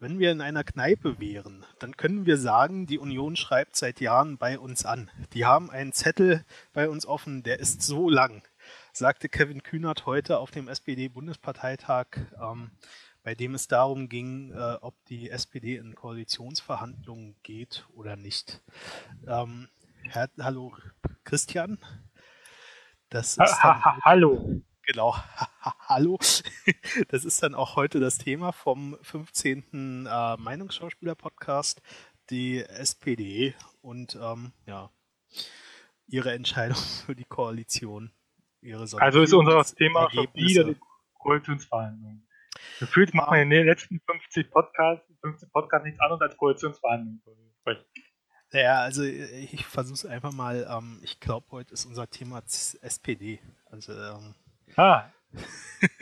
Wenn wir in einer Kneipe wären, dann können wir sagen, die Union schreibt seit Jahren bei uns an. Die haben einen Zettel bei uns offen, der ist so lang, sagte Kevin Kühnert heute auf dem SPD-Bundesparteitag, ähm, bei dem es darum ging, äh, ob die SPD in Koalitionsverhandlungen geht oder nicht. Ähm, Herr, hallo Christian. Das ist ha, ha, hallo. Genau, hallo. Das ist dann auch heute das Thema vom 15. Äh, Meinungsschauspieler-Podcast, die SPD und ähm, ja, ihre Entscheidung für die Koalition. Ihre also ist unser Thema schon wieder die Koalitionsverhandlungen. Gefühlt macht man in den letzten 50 Podcasts, 15 Podcasts nichts anderes als Koalitionsverhandlungen. Naja, also ich versuche es einfach mal. Ähm, ich glaube, heute ist unser Thema SPD. Also ähm, Ah.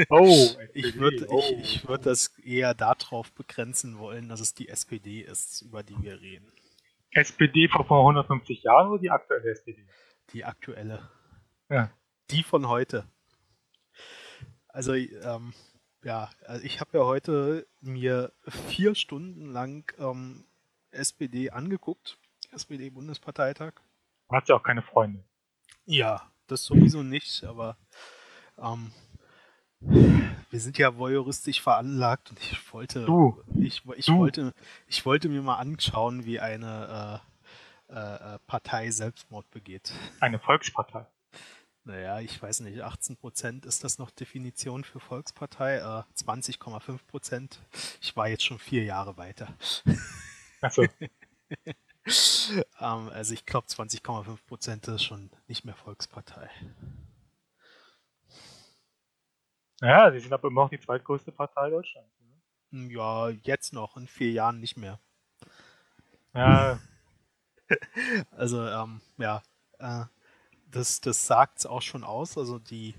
Oh, ich würde oh. ich, ich würd das eher darauf begrenzen wollen, dass es die SPD ist, über die wir reden. SPD vor 150 Jahren oder die aktuelle SPD? Die aktuelle. Ja. Die von heute. Also, ähm, ja, also ich habe ja heute mir vier Stunden lang ähm, SPD angeguckt, SPD-Bundesparteitag. Hat ja auch keine Freunde. Ja, das sowieso nicht, aber ähm, wir sind ja voyeuristisch veranlagt und ich wollte, du, ich, ich du. wollte, ich wollte mir mal anschauen, wie eine äh, äh, äh Partei Selbstmord begeht. Eine Volkspartei. Naja, ich weiß nicht, 18 Prozent ist das noch Definition für Volkspartei, äh, 20,5 Prozent. Ich war jetzt schon vier Jahre weiter. Achso. ähm, also ich glaube 20,5 Prozent ist schon nicht mehr Volkspartei. Ja, sie sind aber immer noch die zweitgrößte Partei Deutschlands. Ne? Hm, ja, jetzt noch, in vier Jahren nicht mehr. Ja. also, ähm, ja, äh, das, das sagt es auch schon aus. Also die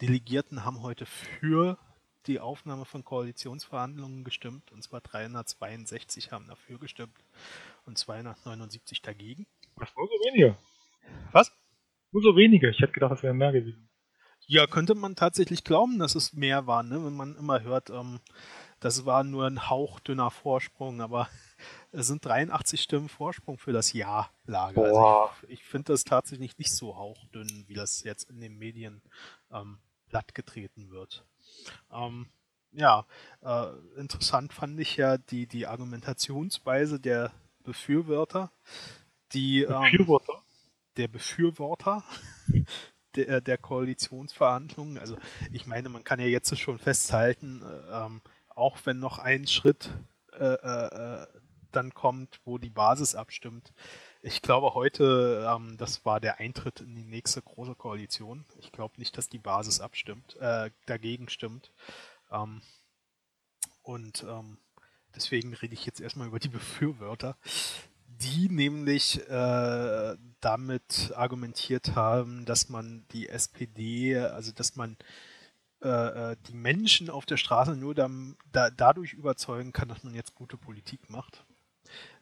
Delegierten haben heute für die Aufnahme von Koalitionsverhandlungen gestimmt. Und zwar 362 haben dafür gestimmt und 279 dagegen. Was, nur so wenige? Was? Nur so wenige. Ich hätte gedacht, es wären mehr gewesen. Ja, könnte man tatsächlich glauben, dass es mehr war, ne? wenn man immer hört, ähm, das war nur ein hauchdünner Vorsprung, aber es sind 83 Stimmen Vorsprung für das Ja-Lager. Also ich, ich finde das tatsächlich nicht so hauchdünn, wie das jetzt in den Medien ähm, plattgetreten wird. Ähm, ja, äh, interessant fand ich ja die, die Argumentationsweise der Befürworter. Die, ähm, Befürworter? der Befürworter, der, der Koalitionsverhandlungen. Also ich meine, man kann ja jetzt schon festhalten, äh, ähm, auch wenn noch ein Schritt äh, äh, dann kommt, wo die Basis abstimmt. Ich glaube heute, ähm, das war der Eintritt in die nächste große Koalition. Ich glaube nicht, dass die Basis abstimmt, äh, dagegen stimmt. Ähm, und ähm, deswegen rede ich jetzt erstmal über die Befürworter die nämlich äh, damit argumentiert haben, dass man die SPD, also dass man äh, äh, die Menschen auf der Straße nur dann, da, dadurch überzeugen kann, dass man jetzt gute Politik macht.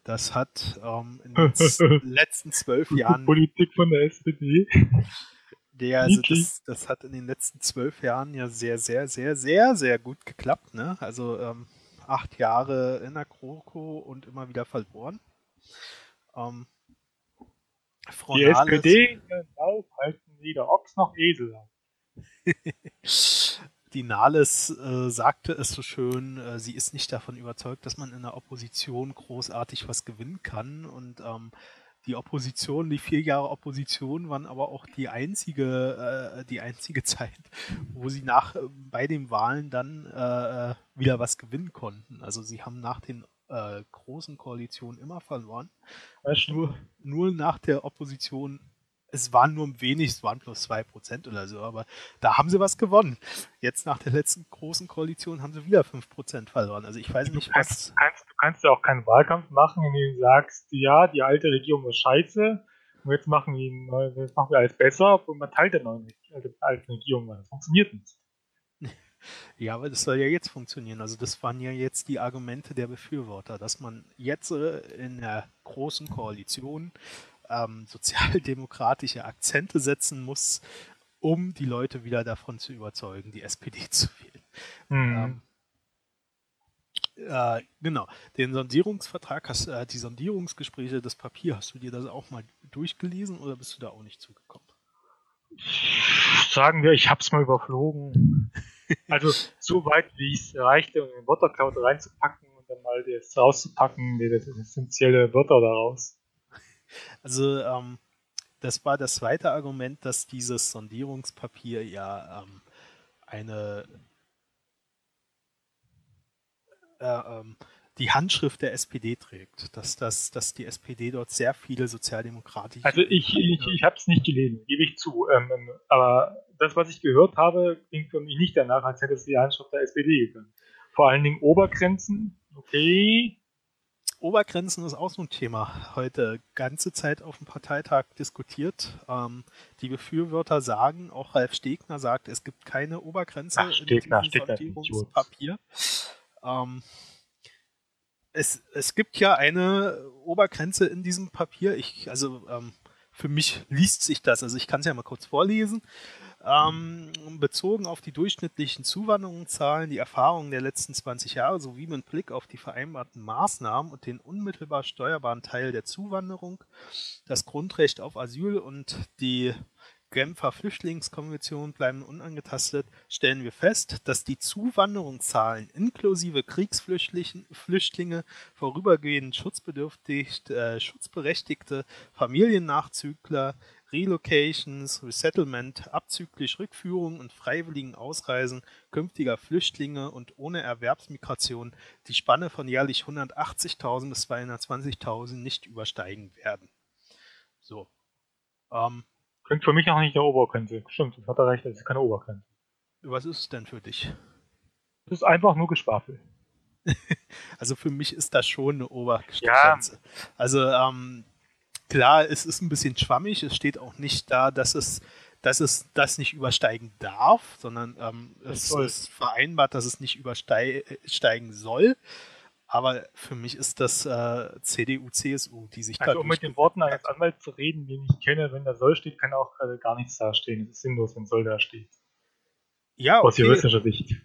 Das hat ähm, in den letzten zwölf Jahren. Politik von der SPD. Der, also das, das, hat in den letzten zwölf Jahren ja sehr, sehr, sehr, sehr, sehr gut geklappt. Ne? Also ähm, acht Jahre in der Kroko und immer wieder verloren. Ähm, die SPD Lauf halten weder Ochs noch Esel Die Nahles äh, sagte es so schön, äh, sie ist nicht davon überzeugt, dass man in der Opposition großartig was gewinnen kann. Und ähm, die Opposition, die vier Jahre Opposition waren aber auch die einzige, äh, die einzige Zeit, wo sie nach äh, bei den Wahlen dann äh, äh, wieder was gewinnen konnten. Also sie haben nach den äh, großen Koalition immer verloren. Nur, nur nach der Opposition, es waren nur wenig, es waren plus 2% oder so, aber da haben sie was gewonnen. Jetzt nach der letzten großen Koalition haben sie wieder 5% verloren. Also ich weiß nicht, kannst, was. Du kannst, du kannst ja auch keinen Wahlkampf machen, in dem du sagst, ja, die alte Regierung war scheiße. Und jetzt machen wir, jetzt machen wir alles besser und man teilt der neuen alten Regierung. Das funktioniert nicht. Ja, aber das soll ja jetzt funktionieren. Also das waren ja jetzt die Argumente der Befürworter, dass man jetzt äh, in der großen Koalition ähm, sozialdemokratische Akzente setzen muss, um die Leute wieder davon zu überzeugen, die SPD zu wählen. Mhm. Ähm, Äh, genau, den Sondierungsvertrag, hast, äh, die Sondierungsgespräche, das Papier, hast du dir das auch mal durchgelesen oder bist du da auch nicht zugekommen? Sagen wir, ich hab's mal überflogen. also so weit, wie es reichte, um den Wörtercloud reinzupacken und dann mal das rauszupacken, das essentielle Wörter daraus. Also ähm, das war das zweite Argument, dass dieses Sondierungspapier ja ähm, eine äh, ähm, die Handschrift der SPD trägt, dass, dass, dass die SPD dort sehr viele sozialdemokratische. Also ich, ich, ich habe es nicht gelesen, gebe ich zu. Ähm, ähm, aber das, was ich gehört habe, klingt für mich nicht danach, als hätte es die Handschrift der SPD gegeben. Vor allen Dingen Obergrenzen, okay. Obergrenzen ist auch so ein Thema. Heute ganze Zeit auf dem Parteitag diskutiert. Ähm, die Befürworter sagen, auch Ralf Stegner sagt, es gibt keine Obergrenze Ach, Stegner, in diesem Sondierungspapier. Ähm, es, es gibt ja eine Obergrenze in diesem Papier. Ich, also ähm, für mich liest sich das, also ich kann es ja mal kurz vorlesen. Ähm, bezogen auf die durchschnittlichen Zuwanderungszahlen, die Erfahrungen der letzten 20 Jahre sowie mit Blick auf die vereinbarten Maßnahmen und den unmittelbar steuerbaren Teil der Zuwanderung, das Grundrecht auf Asyl und die Genfer Flüchtlingskonvention bleiben unangetastet, stellen wir fest, dass die Zuwanderungszahlen inklusive Kriegsflüchtlinge, vorübergehend schutzbedürftig, äh, schutzberechtigte Familiennachzügler, Relocations, Resettlement, abzüglich Rückführung und freiwilligen Ausreisen künftiger Flüchtlinge und ohne Erwerbsmigration die Spanne von jährlich 180.000 bis 220.000 nicht übersteigen werden. So. Ähm, Klingt für mich auch nicht der Obergrenze. Stimmt, das hat er recht, das ist keine Obergrenze. Was ist es denn für dich? Das ist einfach nur Geschwafel. also für mich ist das schon eine Obergrenze. Ja. Also ähm, klar, es ist ein bisschen schwammig. Es steht auch nicht da, dass es, dass es das nicht übersteigen darf, sondern ähm, es ist vereinbart, dass es nicht übersteigen soll. Aber für mich ist das äh, CDU, CSU, die sich also, da. Um mit den Worten eines Anwalts zu reden, den ich kenne, wenn da soll steht, kann auch äh, gar nichts da stehen. Es ist sinnlos, wenn soll da steht. Ja, okay. Aus juristischer Sicht.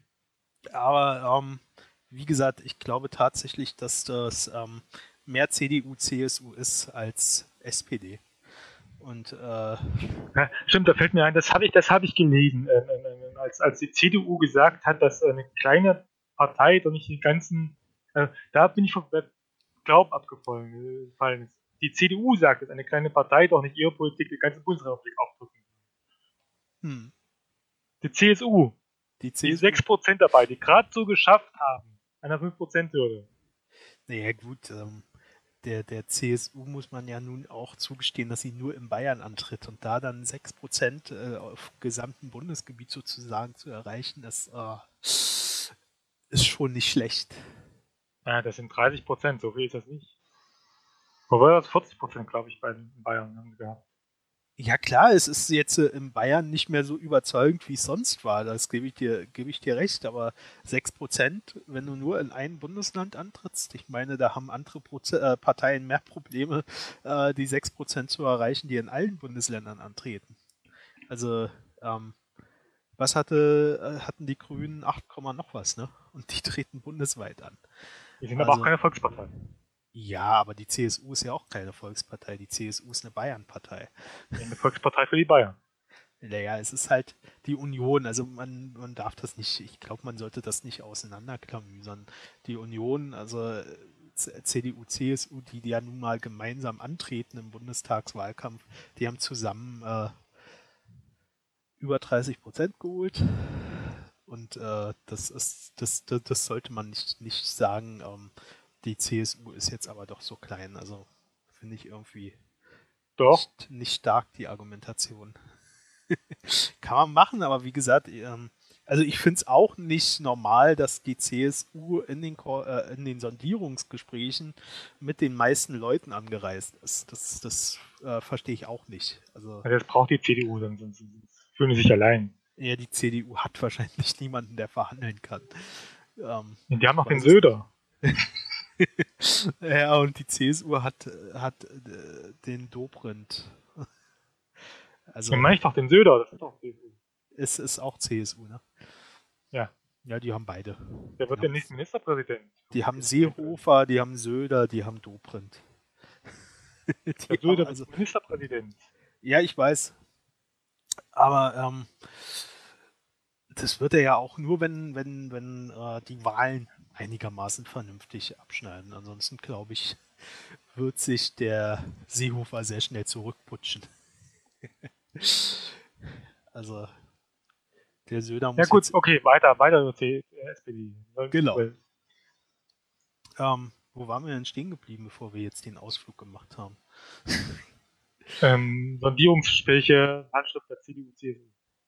Aber ähm, wie gesagt, ich glaube tatsächlich, dass das ähm, mehr CDU, CSU ist als SPD. Und äh, ja, stimmt, da fällt mir ein, das habe ich, das habe ich gelesen, ähm, ähm, ähm, als, als die CDU gesagt hat, dass eine kleine Partei doch nicht die ganzen äh, da bin ich vom Glauben abgefallen. Die CDU sagt, dass eine kleine Partei doch nicht ihre Politik die ganze Bundesrepublik aufdrücken hm. Die CSU, die, CSU. die 6% dabei, die gerade so geschafft haben, einer 5%-Hürde. Naja, gut, ähm, der, der CSU muss man ja nun auch zugestehen, dass sie nur in Bayern antritt und da dann 6% äh, auf gesamten Bundesgebiet sozusagen zu erreichen, das äh, ist schon nicht schlecht. Ja, das sind 30 Prozent, so viel ist das nicht. Wobei das 40 Prozent, glaube ich, bei Bayern haben gehabt. Ja klar, es ist jetzt äh, in Bayern nicht mehr so überzeugend, wie es sonst war. Das gebe ich dir, gebe ich dir recht. Aber 6%, wenn du nur in einem Bundesland antrittst, ich meine, da haben andere Proze äh, Parteien mehr Probleme, äh, die 6% zu erreichen, die in allen Bundesländern antreten. Also, ähm, was hatte, äh, hatten die Grünen 8, noch was, ne? Und die treten bundesweit an. Die sind also, aber auch keine Volkspartei. Ja, aber die CSU ist ja auch keine Volkspartei. Die CSU ist eine Bayernpartei. Eine Volkspartei für die Bayern. Naja, es ist halt die Union. Also man, man darf das nicht, ich glaube, man sollte das nicht auseinanderklamüsern. Die Union, also CDU, CSU, die, die ja nun mal gemeinsam antreten im Bundestagswahlkampf, die haben zusammen äh, über 30 Prozent geholt. Und äh, das ist, das, das, das, sollte man nicht, nicht sagen. Ähm, die CSU ist jetzt aber doch so klein. Also finde ich irgendwie doch. Nicht, nicht stark die Argumentation. Kann man machen, aber wie gesagt, ähm, also ich finde es auch nicht normal, dass die CSU in den, äh, in den Sondierungsgesprächen mit den meisten Leuten angereist ist. Das, das äh, verstehe ich auch nicht. Also, das braucht die CDU, sonst, sonst fühlen sie sich allein. Ja, die CDU hat wahrscheinlich niemanden, der verhandeln kann. Ähm, die haben noch den Söder. ja, und die CSU hat, hat äh, den Dobrindt. Also, Dann meine ich doch den Söder, das ist doch CSU. Es ist auch CSU, ne? Ja. Ja, die haben beide. Der wird der nächste Ministerpräsident. Die haben Seehofer, die haben Söder, die haben Dobrindt. die der Söder also, Ministerpräsident. Ja, ich weiß. Aber ähm, das wird er ja auch nur, wenn, wenn, wenn äh, die Wahlen einigermaßen vernünftig abschneiden. Ansonsten glaube ich, wird sich der Seehofer sehr schnell zurückputschen. also der Söder muss. Ja gut, okay, weiter, weiter die SPD. Genau. Ähm, wo waren wir denn stehen geblieben, bevor wir jetzt den Ausflug gemacht haben? ähm, Sondierungsgespräche, Handschrift der CDU, CSU.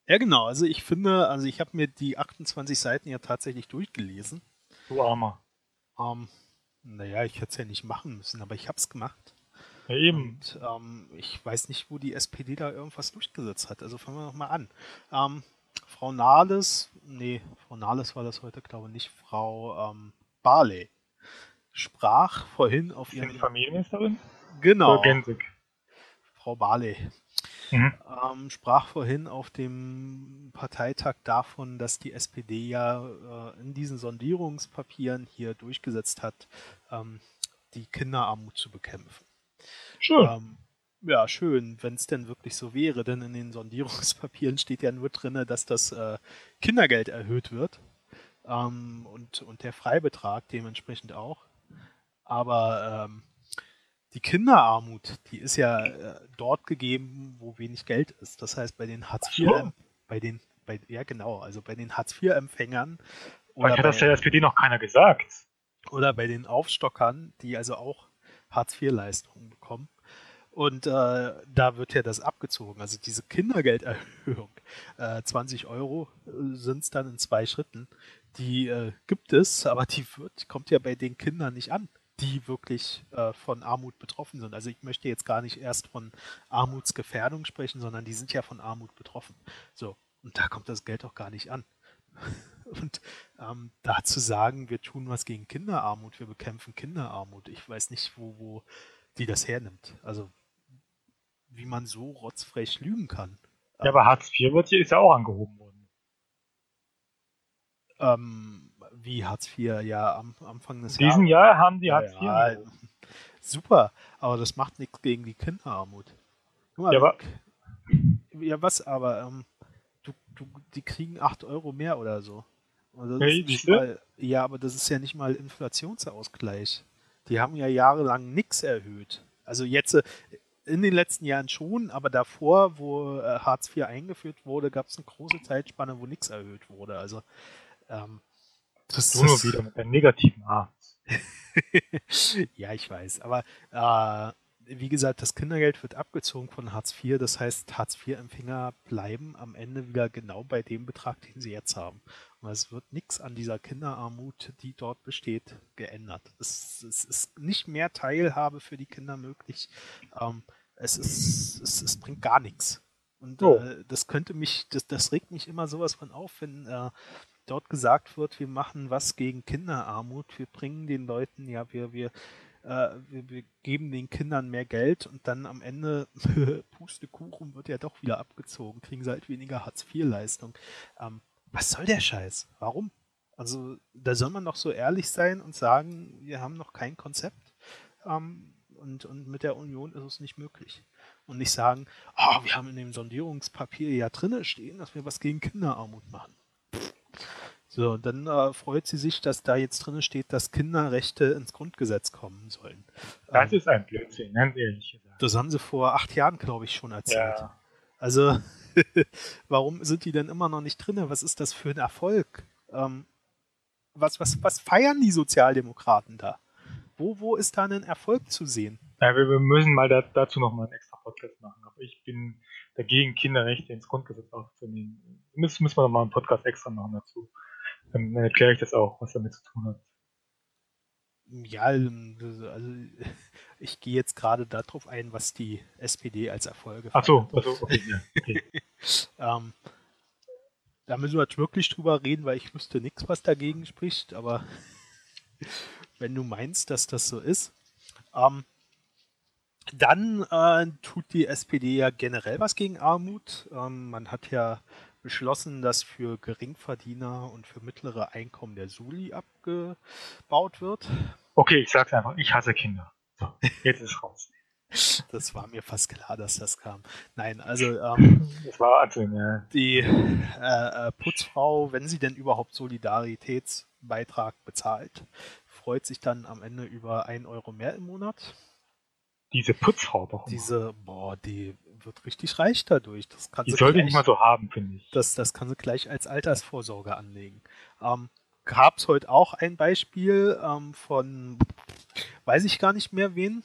Ja, genau. Also ich finde, also ich habe mir die 28 Seiten ja tatsächlich durchgelesen. Du Armer. Ähm, naja, ich hätte es ja nicht machen müssen, aber ich habe es gemacht. Ja, eben. Und ähm, ich weiß nicht, wo die SPD da irgendwas durchgesetzt hat. Also fangen wir nochmal an. Ähm, Frau Nahles, nee, Frau Nahles war das heute, glaube ich, nicht, Frau ähm, Barley sprach vorhin auf ihren... Die Familienministerin? Genau. Gensig. Frau Barley mhm. ähm, sprach vorhin auf dem Parteitag davon, dass die SPD ja äh, in diesen Sondierungspapieren hier durchgesetzt hat, ähm, die Kinderarmut zu bekämpfen. Schön. Ähm, ja, schön, wenn es denn wirklich so wäre, denn in den Sondierungspapieren steht ja nur drin, dass das äh, Kindergeld erhöht wird ähm, und, und der Freibetrag dementsprechend auch. Aber ähm, die Kinderarmut, die ist ja äh, dort gegeben, wo wenig Geld ist. Das heißt, bei den Hartz IV, so. bei den, bei, ja genau, also bei den Hartz IV-Empfängern. Oder hat das der SPD noch keiner gesagt. Oder bei den Aufstockern, die also auch Hartz IV-Leistungen bekommen. Und äh, da wird ja das abgezogen. Also diese Kindergelderhöhung, äh, 20 Euro äh, sind es dann in zwei Schritten. Die äh, gibt es, aber die wird, kommt ja bei den Kindern nicht an die wirklich äh, von Armut betroffen sind. Also ich möchte jetzt gar nicht erst von Armutsgefährdung sprechen, sondern die sind ja von Armut betroffen. So, und da kommt das Geld auch gar nicht an. Und ähm, da zu sagen, wir tun was gegen Kinderarmut, wir bekämpfen Kinderarmut, ich weiß nicht, wo, wo die das hernimmt. Also wie man so rotzfrech lügen kann. Ja, aber Hartz IV wird hier ist ja auch angehoben worden. Ähm, wie Hartz IV, ja, am Anfang des Jahres. In diesem Jahr haben die Hartz IV. Ja, super, aber das macht nichts gegen die Kinderarmut. Mal, ja, aber, ja, was, aber ähm, du, du, die kriegen 8 Euro mehr oder so. Also hey, mal, ja, aber das ist ja nicht mal Inflationsausgleich. Die haben ja jahrelang nichts erhöht. Also jetzt äh, in den letzten Jahren schon, aber davor, wo äh, Hartz IV eingeführt wurde, gab es eine große Zeitspanne, wo nichts erhöht wurde. Also ähm, das du nur wieder mit deinem negativen A. ja, ich weiß. Aber äh, wie gesagt, das Kindergeld wird abgezogen von Hartz IV. Das heißt, Hartz IV-Empfänger bleiben am Ende wieder genau bei dem Betrag, den sie jetzt haben. Und es wird nichts an dieser Kinderarmut, die dort besteht, geändert. Es, es ist nicht mehr Teilhabe für die Kinder möglich. Ähm, es, ist, es, es bringt gar nichts. Und oh. äh, das könnte mich, das, das regt mich immer sowas von auf, wenn äh, dort gesagt wird, wir machen was gegen Kinderarmut, wir bringen den Leuten, ja, wir, wir, äh, wir, wir, geben den Kindern mehr Geld und dann am Ende, Pustekuchen, wird ja doch wieder abgezogen, kriegen sie halt weniger Hartz-IV-Leistung. Ähm, was soll der Scheiß? Warum? Also, da soll man doch so ehrlich sein und sagen, wir haben noch kein Konzept ähm, und, und mit der Union ist es nicht möglich. Und nicht sagen, oh, wir haben in dem Sondierungspapier ja drinne stehen, dass wir was gegen Kinderarmut machen. So, dann äh, freut sie sich, dass da jetzt drin steht, dass Kinderrechte ins Grundgesetz kommen sollen. Das ähm, ist ein Blödsinn, ganz ehrlich gesagt. Das haben sie vor acht Jahren, glaube ich, schon erzählt. Ja. Also, warum sind die denn immer noch nicht drin? Was ist das für ein Erfolg? Ähm, was, was, was feiern die Sozialdemokraten da? Wo, wo ist da ein Erfolg zu sehen? Ja, wir, wir müssen mal da, dazu noch mal einen extra Podcast machen. Aber ich bin dagegen, Kinderrechte ins Grundgesetz aufzunehmen. Müssen, müssen wir noch mal einen Podcast extra machen dazu. Dann erkläre ich das auch, was damit zu tun hat. Ja, also ich gehe jetzt gerade darauf ein, was die SPD als Erfolge Ach so, also, okay, ja, okay. ähm, da müssen wir jetzt wirklich drüber reden, weil ich wüsste nichts, was dagegen spricht, aber wenn du meinst, dass das so ist, ähm, dann äh, tut die SPD ja generell was gegen Armut. Ähm, man hat ja beschlossen, dass für Geringverdiener und für mittlere Einkommen der Suli abgebaut wird. Okay, ich sag's einfach, ich hasse Kinder. So, jetzt ist raus. Das war mir fast klar, dass das kam. Nein, also ähm, das war anzunehmen, ja. die äh, äh, Putzfrau, wenn sie denn überhaupt Solidaritätsbeitrag bezahlt, freut sich dann am Ende über 1 Euro mehr im Monat. Diese Putzfrau doch. Diese, boah, die wird richtig reich dadurch. Das kann die sie sollte gleich, nicht mal so haben, finde ich. Das, das kann sie gleich als Altersvorsorge anlegen. Ähm, Gab es heute auch ein Beispiel ähm, von, weiß ich gar nicht mehr wen,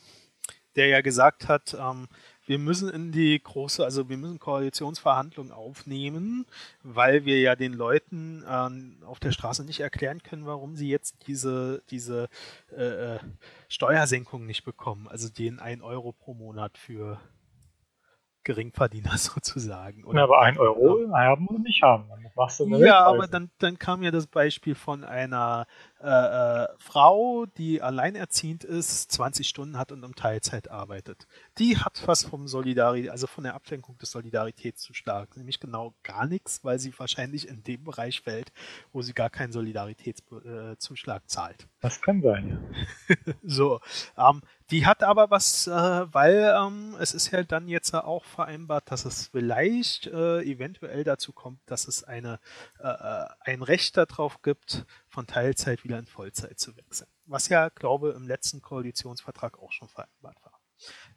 der ja gesagt hat, ähm, wir müssen in die große, also wir müssen Koalitionsverhandlungen aufnehmen, weil wir ja den Leuten äh, auf der Straße nicht erklären können, warum sie jetzt diese, diese äh, äh Steuersenkung nicht bekommen, also den 1 Euro pro Monat für Geringverdiener sozusagen. Oder? Ja, aber ein Euro haben und nicht haben. Ja, aber dann, dann kam ja das Beispiel von einer äh, äh, Frau, die alleinerziehend ist, 20 Stunden hat und um Teilzeit arbeitet. Die hat was vom Solidarität, also von der Ablenkung des Solidaritätszuschlags, nämlich genau gar nichts, weil sie wahrscheinlich in dem Bereich fällt, wo sie gar keinen Solidaritätszuschlag äh, zahlt. Das kann sein, ja. so, ähm, die hat aber was, äh, weil ähm, es ist ja dann jetzt auch vereinbart, dass es vielleicht äh, eventuell dazu kommt, dass es eine, äh, äh ein Recht darauf gibt, von Teilzeit wieder in Vollzeit zu wechseln. Was ja, glaube im letzten Koalitionsvertrag auch schon vereinbart war.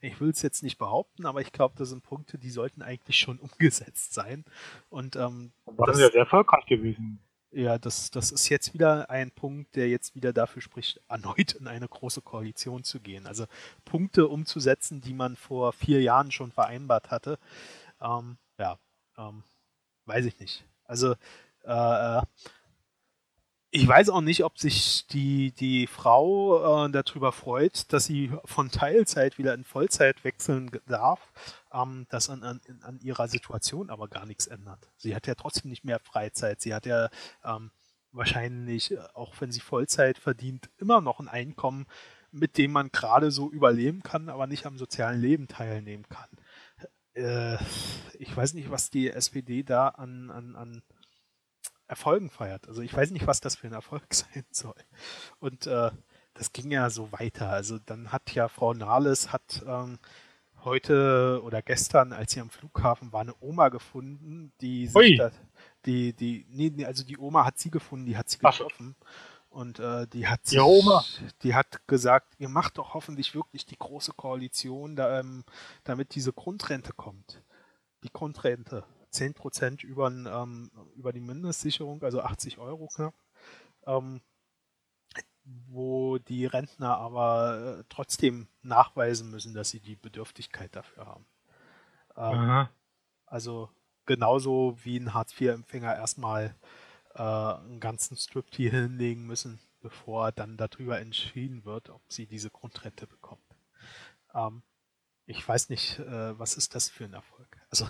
Ich will es jetzt nicht behaupten, aber ich glaube, das sind Punkte, die sollten eigentlich schon umgesetzt sein. Und ähm, waren ja sehr erfolgreich gewesen. Ja, das, das ist jetzt wieder ein Punkt, der jetzt wieder dafür spricht, erneut in eine große Koalition zu gehen. Also Punkte umzusetzen, die man vor vier Jahren schon vereinbart hatte. Ähm, ja, ähm, weiß ich nicht. Also äh ich weiß auch nicht, ob sich die, die Frau äh, darüber freut, dass sie von Teilzeit wieder in Vollzeit wechseln darf, ähm, das an, an, an ihrer Situation aber gar nichts ändert. Sie hat ja trotzdem nicht mehr Freizeit. Sie hat ja ähm, wahrscheinlich, äh, auch wenn sie Vollzeit verdient, immer noch ein Einkommen, mit dem man gerade so überleben kann, aber nicht am sozialen Leben teilnehmen kann. Äh, ich weiß nicht, was die SPD da an, an, an Erfolgen feiert. Also ich weiß nicht, was das für ein Erfolg sein soll. Und äh, das ging ja so weiter. Also dann hat ja Frau Nahles hat ähm, heute oder gestern, als sie am Flughafen war, eine Oma gefunden, die sich da, die, die, nee, also die Oma hat sie gefunden, die hat sie getroffen. Und äh, die hat sich, ja, Oma. die hat gesagt, ihr macht doch hoffentlich wirklich die große Koalition, da, ähm, damit diese Grundrente kommt. Die Grundrente. 10% über, ähm, über die Mindestsicherung, also 80 Euro knapp, ähm, wo die Rentner aber äh, trotzdem nachweisen müssen, dass sie die Bedürftigkeit dafür haben. Ähm, also genauso wie ein Hartz-IV-Empfänger erstmal äh, einen ganzen Strip hier hinlegen müssen, bevor dann darüber entschieden wird, ob sie diese Grundrente bekommt. Ähm, ich weiß nicht, äh, was ist das für ein Erfolg. Also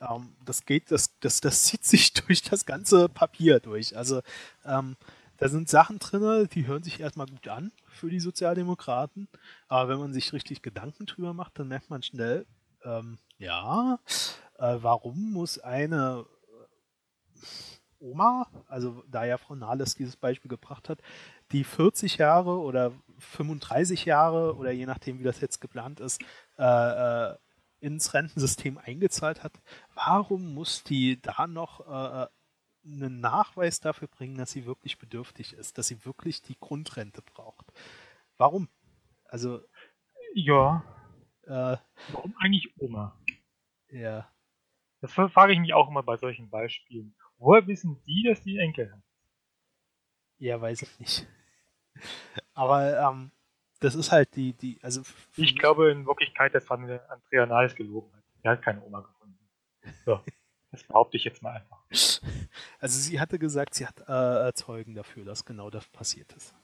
ähm, das geht, das, das, das zieht sich durch das ganze Papier durch. Also ähm, da sind Sachen drin, die hören sich erstmal gut an für die Sozialdemokraten, aber wenn man sich richtig Gedanken drüber macht, dann merkt man schnell, ähm, ja, äh, warum muss eine Oma, also da ja Frau Nahles dieses Beispiel gebracht hat, die 40 Jahre oder 35 Jahre oder je nachdem, wie das jetzt geplant ist, äh, äh, ins Rentensystem eingezahlt hat, warum muss die da noch äh, einen Nachweis dafür bringen, dass sie wirklich bedürftig ist, dass sie wirklich die Grundrente braucht? Warum? Also. Ja. Äh, warum eigentlich Oma? Ja. Das frage ich mich auch immer bei solchen Beispielen. Woher wissen die, dass die Enkel haben? Ja, weiß ich nicht. Aber ähm, das ist halt die, die, also. Ich glaube in Wirklichkeit, das war Andrea Nahles gelogen hat. Er hat keine Oma gefunden. So. Das behaupte ich jetzt mal einfach. Also sie hatte gesagt, sie hat äh, Zeugen dafür, dass genau das passiert ist.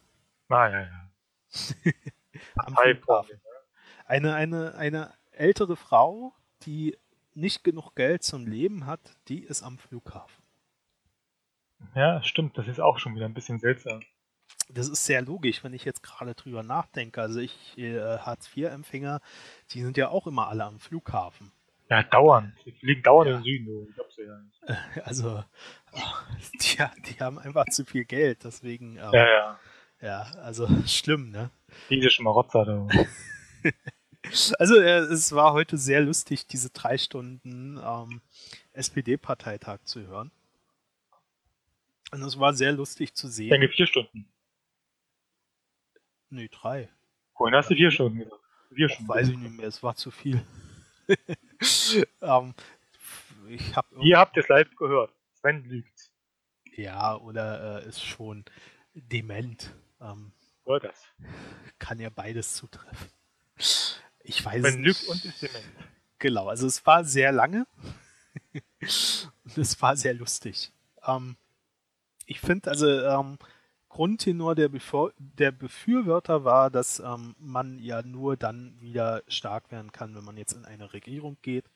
Ah, ja, ja. Am Flughafen. Eine, eine, eine ältere Frau, die nicht genug Geld zum Leben hat, die ist am Flughafen. Ja, stimmt, das ist auch schon wieder ein bisschen seltsam das ist sehr logisch, wenn ich jetzt gerade drüber nachdenke. Also ich, äh, Hartz-IV-Empfänger, die sind ja auch immer alle am Flughafen. Ja, dauernd. Die fliegen dauernd ja. in den Süden, du. Ich glaub's ja nicht. Also, die, die haben einfach zu viel Geld, deswegen. Ähm, ja, ja. Ja, also schlimm, ne? Diese Schmarotzer da. also, äh, es war heute sehr lustig, diese drei Stunden ähm, SPD-Parteitag zu hören. Und es war sehr lustig zu sehen. Denke vier Stunden. Nee, drei. Vorhin hast du vier Stunden gesagt. Vier Stunden. Weiß ich nicht mehr, es war zu viel. ähm, ich hab Ihr habt es live gehört. Sven lügt. Ja, oder äh, ist schon dement. Ähm, ja, das. Kann ja beides zutreffen. Ich weiß Sven lügt und ist dement. Genau, also es war sehr lange. und es war sehr lustig. Ähm, ich finde, also ähm, Grundtenor der, Befür der Befürworter war, dass ähm, man ja nur dann wieder stark werden kann, wenn man jetzt in eine Regierung geht,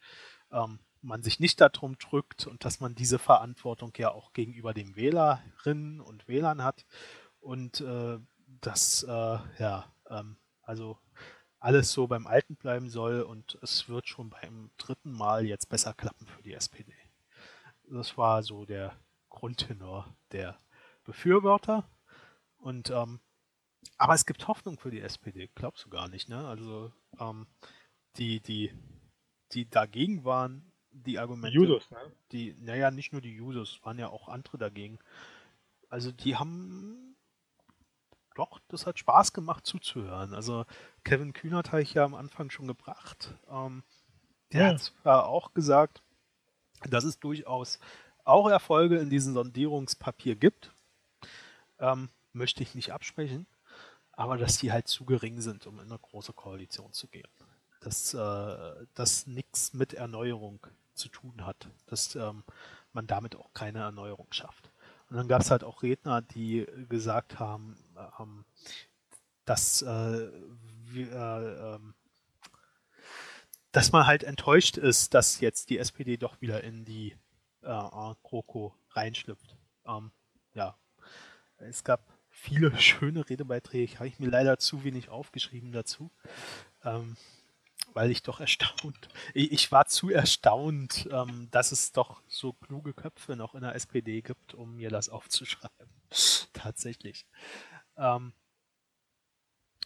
ähm, man sich nicht darum drückt und dass man diese Verantwortung ja auch gegenüber den Wählerinnen und Wählern hat und äh, dass äh, ja ähm, also alles so beim Alten bleiben soll und es wird schon beim dritten Mal jetzt besser klappen für die SPD. Das war so der Grundtenor der Befürworter. Und ähm, aber es gibt Hoffnung für die SPD, glaubst du gar nicht, ne? Also ähm, die, die, die dagegen waren, die Argumente. Jusos, ne? Die, naja, nicht nur die Jusos, waren ja auch andere dagegen. Also die haben doch, das hat Spaß gemacht zuzuhören. Also Kevin Kühnert habe ich ja am Anfang schon gebracht. Ähm, der ja. hat zwar auch gesagt, dass es durchaus auch Erfolge in diesem Sondierungspapier gibt. Ähm, möchte ich nicht absprechen, aber dass die halt zu gering sind, um in eine große Koalition zu gehen. Dass äh, das nichts mit Erneuerung zu tun hat, dass ähm, man damit auch keine Erneuerung schafft. Und dann gab es halt auch Redner, die gesagt haben, ähm, dass, äh, wir, äh, ähm, dass man halt enttäuscht ist, dass jetzt die SPD doch wieder in die äh, Kroko reinschlüpft. Ähm, ja, es gab viele schöne Redebeiträge, habe ich mir leider zu wenig aufgeschrieben dazu, ähm, weil ich doch erstaunt, ich, ich war zu erstaunt, ähm, dass es doch so kluge Köpfe noch in der SPD gibt, um mir das aufzuschreiben. Tatsächlich. Ähm,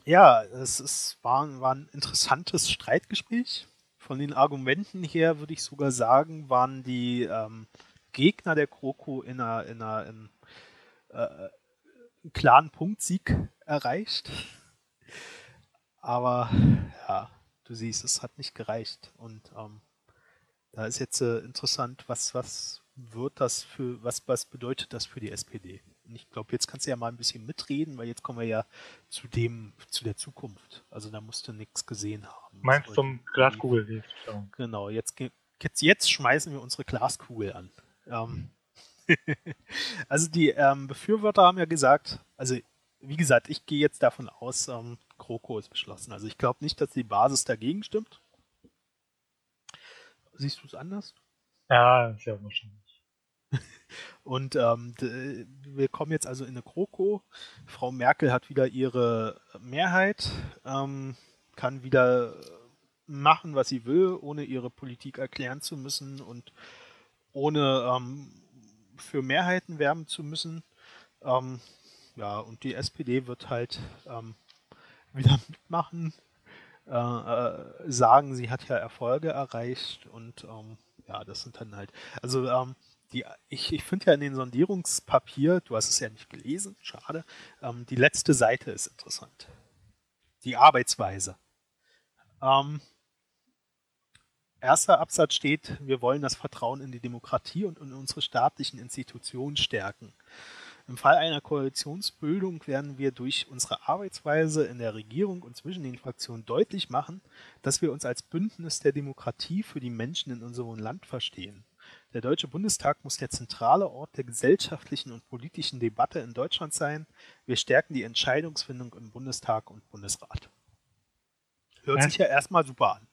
ja, es ist, war, war ein interessantes Streitgespräch. Von den Argumenten her würde ich sogar sagen, waren die ähm, Gegner der Kroko in einer, in einer in, äh, einen klaren Punktsieg erreicht. Aber ja, du siehst, es hat nicht gereicht. Und ähm, da ist jetzt äh, interessant, was, was wird das für, was, was bedeutet das für die SPD? Und ich glaube, jetzt kannst du ja mal ein bisschen mitreden, weil jetzt kommen wir ja zu dem, zu der Zukunft. Also da musst du nichts gesehen haben. Meinst du zum Glaskugel? Genau, jetzt, jetzt, jetzt schmeißen wir unsere Glaskugel an. Ähm, also die ähm, Befürworter haben ja gesagt, also wie gesagt, ich gehe jetzt davon aus, ähm, Kroko ist beschlossen. Also ich glaube nicht, dass die Basis dagegen stimmt. Siehst du es anders? Ja, sehr wahrscheinlich. Und ähm, wir kommen jetzt also in eine Kroko. Frau Merkel hat wieder ihre Mehrheit, ähm, kann wieder machen, was sie will, ohne ihre Politik erklären zu müssen und ohne ähm, für Mehrheiten werben zu müssen. Ähm, ja, und die SPD wird halt ähm, wieder mitmachen, äh, äh, sagen, sie hat ja Erfolge erreicht und ähm, ja, das sind dann halt, also ähm, die, ich, ich finde ja in den Sondierungspapier, du hast es ja nicht gelesen, schade, ähm, die letzte Seite ist interessant. Die Arbeitsweise. Ähm, erster Absatz steht, wir wollen das Vertrauen in die Demokratie und in unsere staatlichen Institutionen stärken. Im Fall einer Koalitionsbildung werden wir durch unsere Arbeitsweise in der Regierung und zwischen den Fraktionen deutlich machen, dass wir uns als Bündnis der Demokratie für die Menschen in unserem Land verstehen. Der Deutsche Bundestag muss der zentrale Ort der gesellschaftlichen und politischen Debatte in Deutschland sein. Wir stärken die Entscheidungsfindung im Bundestag und Bundesrat. Hört sich ja erstmal super an.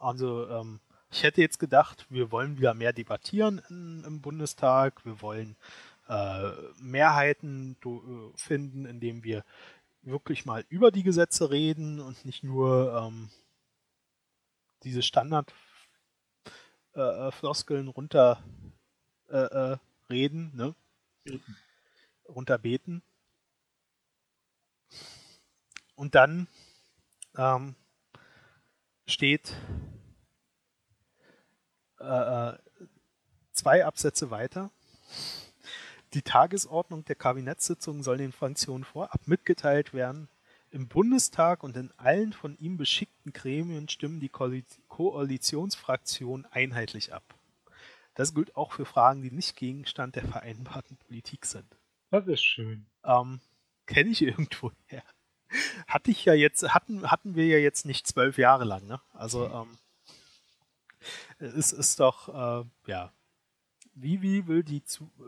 Also ähm, ich hätte jetzt gedacht, wir wollen wieder mehr debattieren in, im Bundestag, wir wollen äh, Mehrheiten äh, finden, indem wir wirklich mal über die Gesetze reden und nicht nur ähm, diese Standard äh, äh runter äh, äh, reden, ne? Beten. Runterbeten. Und dann ähm, steht äh, zwei Absätze weiter. Die Tagesordnung der Kabinettssitzung soll den Fraktionen vorab mitgeteilt werden. Im Bundestag und in allen von ihm beschickten Gremien stimmen die Koalitionsfraktionen einheitlich ab. Das gilt auch für Fragen, die nicht Gegenstand der vereinbarten Politik sind. Das ist schön. Ähm, Kenne ich irgendwo her. Hatte ich ja jetzt, hatten, hatten wir ja jetzt nicht zwölf Jahre lang, ne? Also ähm, es ist doch, äh, ja. Wie, wie, will die,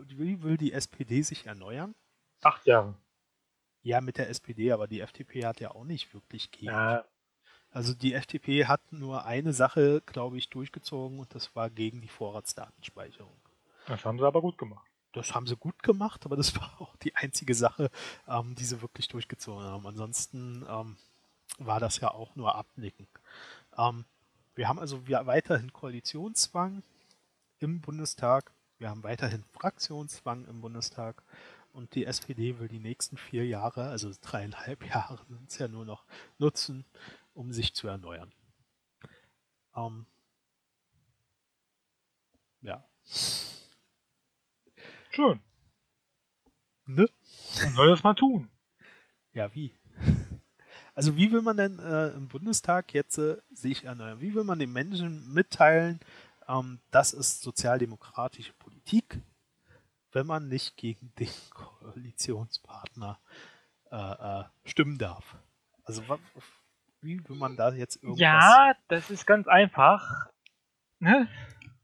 wie will die SPD sich erneuern? Acht Jahre. Ja, mit der SPD, aber die FDP hat ja auch nicht wirklich gegen. Ja. Also die FDP hat nur eine Sache, glaube ich, durchgezogen und das war gegen die Vorratsdatenspeicherung. Das haben sie aber gut gemacht. Das haben sie gut gemacht, aber das war auch die einzige Sache, ähm, die sie wirklich durchgezogen haben. Ansonsten ähm, war das ja auch nur Abnicken. Ähm, wir haben also weiterhin Koalitionszwang im Bundestag. Wir haben weiterhin Fraktionszwang im Bundestag. Und die SPD will die nächsten vier Jahre, also dreieinhalb Jahre sind es ja nur noch, nutzen, um sich zu erneuern. Ähm, ja. Schön. Ne? Man soll das mal tun. Ja, wie? Also wie will man denn äh, im Bundestag jetzt äh, sich erneuern? Wie will man den Menschen mitteilen, ähm, das ist sozialdemokratische Politik, wenn man nicht gegen den Koalitionspartner äh, äh stimmen darf? Also wie will man da jetzt irgendwas... Ja, das ist ganz einfach. Ne?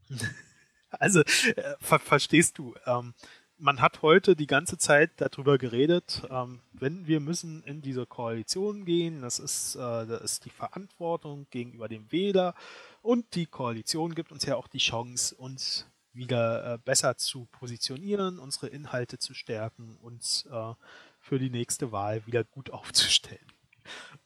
also, äh, ver verstehst du, ähm, man hat heute die ganze Zeit darüber geredet, ähm, wenn wir müssen in diese Koalition gehen, das ist, äh, das ist die Verantwortung gegenüber dem Wähler und die Koalition gibt uns ja auch die Chance, uns wieder äh, besser zu positionieren, unsere Inhalte zu stärken, uns äh, für die nächste Wahl wieder gut aufzustellen.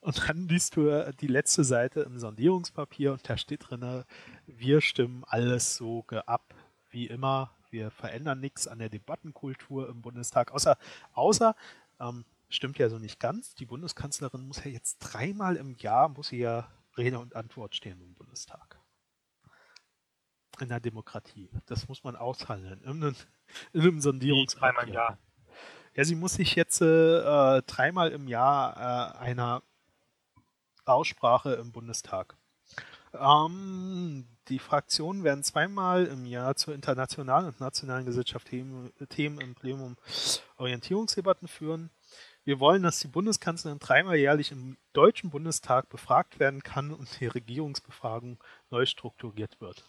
Und dann liest du die letzte Seite im Sondierungspapier und da steht drin, wir stimmen alles so ab wie immer wir verändern nichts an der Debattenkultur im Bundestag, außer, außer ähm, stimmt ja so nicht ganz, die Bundeskanzlerin muss ja jetzt dreimal im Jahr, muss sie ja Rede und Antwort stehen im Bundestag. In der Demokratie. Das muss man aushandeln. In einem, in einem Sondierungspapier. Dreimal im Jahr. Ja, sie muss sich jetzt äh, dreimal im Jahr äh, einer Aussprache im Bundestag ähm, die Fraktionen werden zweimal im Jahr zur internationalen und nationalen Gesellschaft Themen, Themen im Plenum Orientierungsdebatten führen. Wir wollen, dass die Bundeskanzlerin dreimal jährlich im Deutschen Bundestag befragt werden kann und die Regierungsbefragung neu strukturiert wird.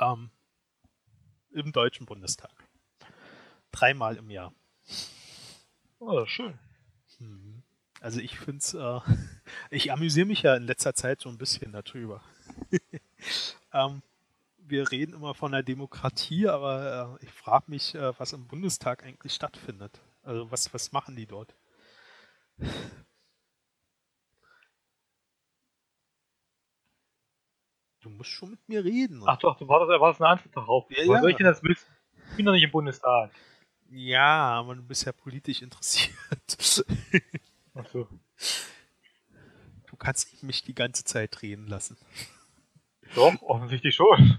Ähm, Im Deutschen Bundestag. Dreimal im Jahr. Oh, schön. Hm. Also ich finde es, äh, ich amüsiere mich ja in letzter Zeit so ein bisschen darüber. ähm, wir reden immer von der Demokratie, aber äh, ich frage mich, äh, was im Bundestag eigentlich stattfindet. Also was, was machen die dort? Du musst schon mit mir reden. Ach doch, du wartest, wartest eine Antwort darauf. Ja, ja. soll ich denn das wissen? Ich bin doch nicht im Bundestag. Ja, aber du bist ja politisch interessiert. Ach so. Du kannst nicht mich die ganze Zeit reden lassen. Doch, offensichtlich schon.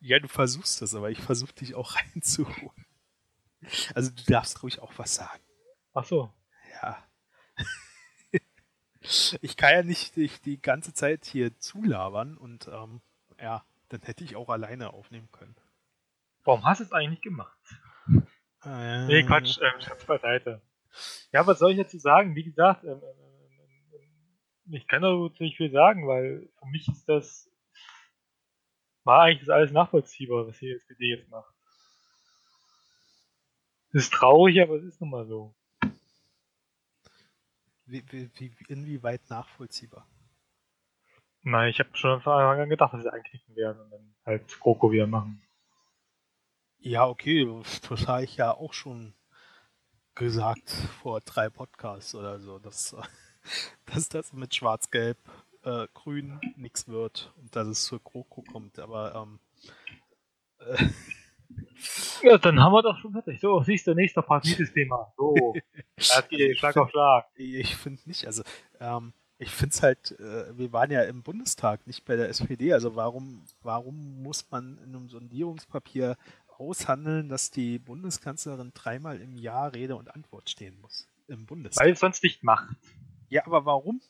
ja, du versuchst das, aber ich versuche dich auch reinzuholen. Also du darfst ruhig auch was sagen. Ach so. Ja. ich kann ja nicht dich die ganze Zeit hier zulabern und ähm, ja, dann hätte ich auch alleine aufnehmen können. Warum hast du es eigentlich nicht gemacht? Äh, nee, Quatsch, ähm, Schatz beiseite. Ja, was soll ich dazu sagen? Wie gesagt, ähm, ähm, ähm, ich kann dazu nicht viel sagen, weil für mich ist das war eigentlich das alles nachvollziehbar, was die SPD jetzt macht. Es ist traurig, aber es ist nun mal so. Wie, wie, inwieweit nachvollziehbar? Nein, ich habe schon von Anfang an gedacht, dass sie einknicken werden und dann halt Kroko wieder machen. Ja, okay, das habe ich ja auch schon gesagt vor drei Podcasts oder so, dass, dass das mit Schwarz-Gelb äh, Grün nichts wird und dass es zur GroKo kommt. Aber ähm, äh, ja, dann haben wir doch schon fertig. So, siehst du, nächster Part, nächstes Thema. So, das geht Schlag auf Schlag. Ich finde nicht, also ähm, ich finde es halt, äh, wir waren ja im Bundestag, nicht bei der SPD, also warum, warum muss man in einem Sondierungspapier aushandeln, dass die Bundeskanzlerin dreimal im Jahr Rede und Antwort stehen muss im Bundestag? Weil es sonst nicht macht. Ja, aber warum?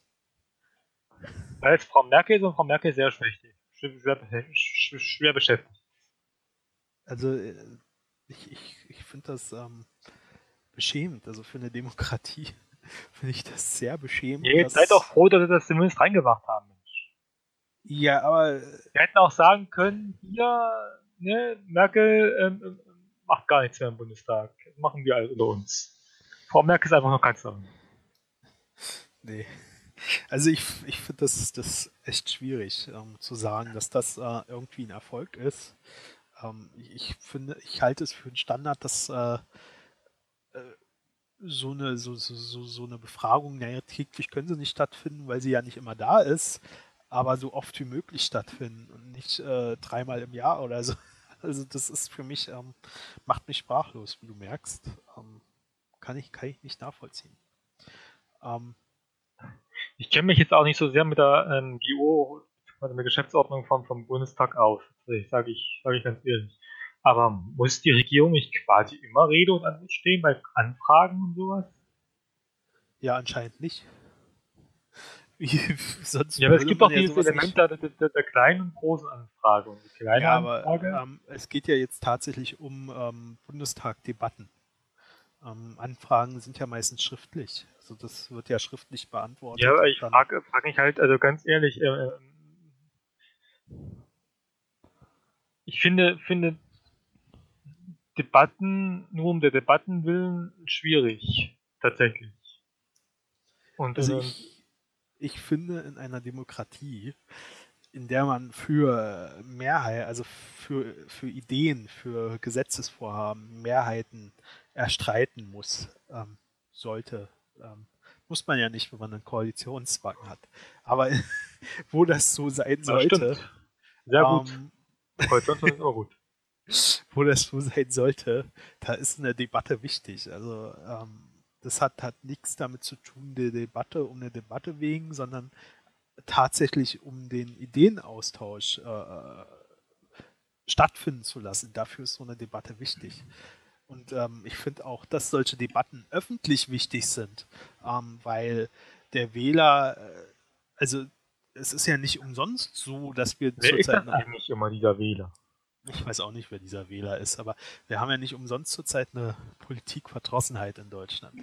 Weil es Frau Merkel ist und Frau Merkel sehr schlecht schwer, schwer beschäftigt. Also äh, ich, ich, ich finde das ähm, beschämend, also für eine Demokratie finde ich das sehr beschämend. Ja, jetzt seid doch froh, dass sie das zumindest reingebracht haben, Mensch. Ja, aber. Wir hätten auch sagen können, hier, ne, Merkel ähm, ähm macht gar nichts mehr im Bundestag. Machen wir alle unter uns. Frau Merkel ist einfach noch Kanzlerin. Nee. Also ich, ich finde das, das echt schwierig ähm, zu sagen, dass das äh, irgendwie ein Erfolg ist. Ähm, ich finde, ich halte es für einen Standard, dass äh, äh, so eine, so, so, so eine Befragung, naja, täglich können sie nicht stattfinden, weil sie ja nicht immer da ist, aber so oft wie möglich stattfinden und nicht äh, dreimal im Jahr oder so. Also das ist für mich, ähm, macht mich sprachlos, wie du merkst. Ähm, kann, ich, kann ich nicht nachvollziehen. Ähm, ich kenne mich jetzt auch nicht so sehr mit der ähm, GO, mit der Geschäftsordnung vom, vom Bundestag aus. Sage ich, sag ich ganz ehrlich. Aber muss die Regierung nicht quasi immer Rede und Antwort stehen bei Anfragen und sowas? Ja, anscheinend nicht. sonst ja, aber es gibt doch ja dieses Element der, der, der, kleinen und großen Anfrage. Und die kleine ja, aber Anfrage, ähm, es geht ja jetzt tatsächlich um ähm, Bundestag-Debatten. Ähm, Anfragen sind ja meistens schriftlich. Also das wird ja schriftlich beantwortet. Ja, ich frage frag mich halt, also ganz ehrlich, äh, äh ich finde, finde Debatten nur um der Debatten willen schwierig, tatsächlich. Und also ich, ich finde in einer Demokratie, in der man für Mehrheit, also für, für Ideen, für Gesetzesvorhaben Mehrheiten erstreiten muss, ähm, sollte. Ähm, muss man ja nicht, wenn man einen Koalitionszwang hat. Aber wo das so sein sollte. Sehr gut. Ähm, Koalitionszwang ist auch gut. wo das so sein sollte, da ist eine Debatte wichtig. Also ähm, das hat, hat nichts damit zu tun, die Debatte um eine Debatte wegen, sondern tatsächlich um den Ideenaustausch äh, äh, stattfinden zu lassen. Dafür ist so eine Debatte wichtig. Und ähm, ich finde auch, dass solche Debatten öffentlich wichtig sind, ähm, weil der Wähler, äh, also es ist ja nicht umsonst so, dass wir Wer zurzeit. Ist das eigentlich immer dieser Wähler? Ich weiß auch nicht, wer dieser Wähler ist, aber wir haben ja nicht umsonst zurzeit eine Politikverdrossenheit in Deutschland.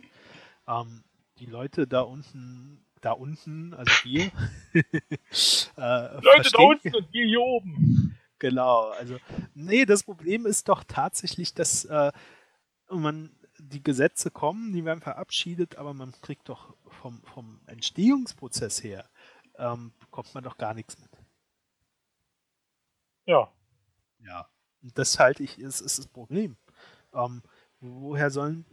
Ähm, die Leute da unten, da unten, also wir. äh, Leute da unten und wir hier oben. Genau, also nee, das Problem ist doch tatsächlich, dass äh, man die Gesetze kommen, die werden verabschiedet, aber man kriegt doch vom, vom Entstehungsprozess her, ähm, bekommt man doch gar nichts mit. Ja, ja, und das halte ich, ist, ist das Problem. Ähm, woher sollen,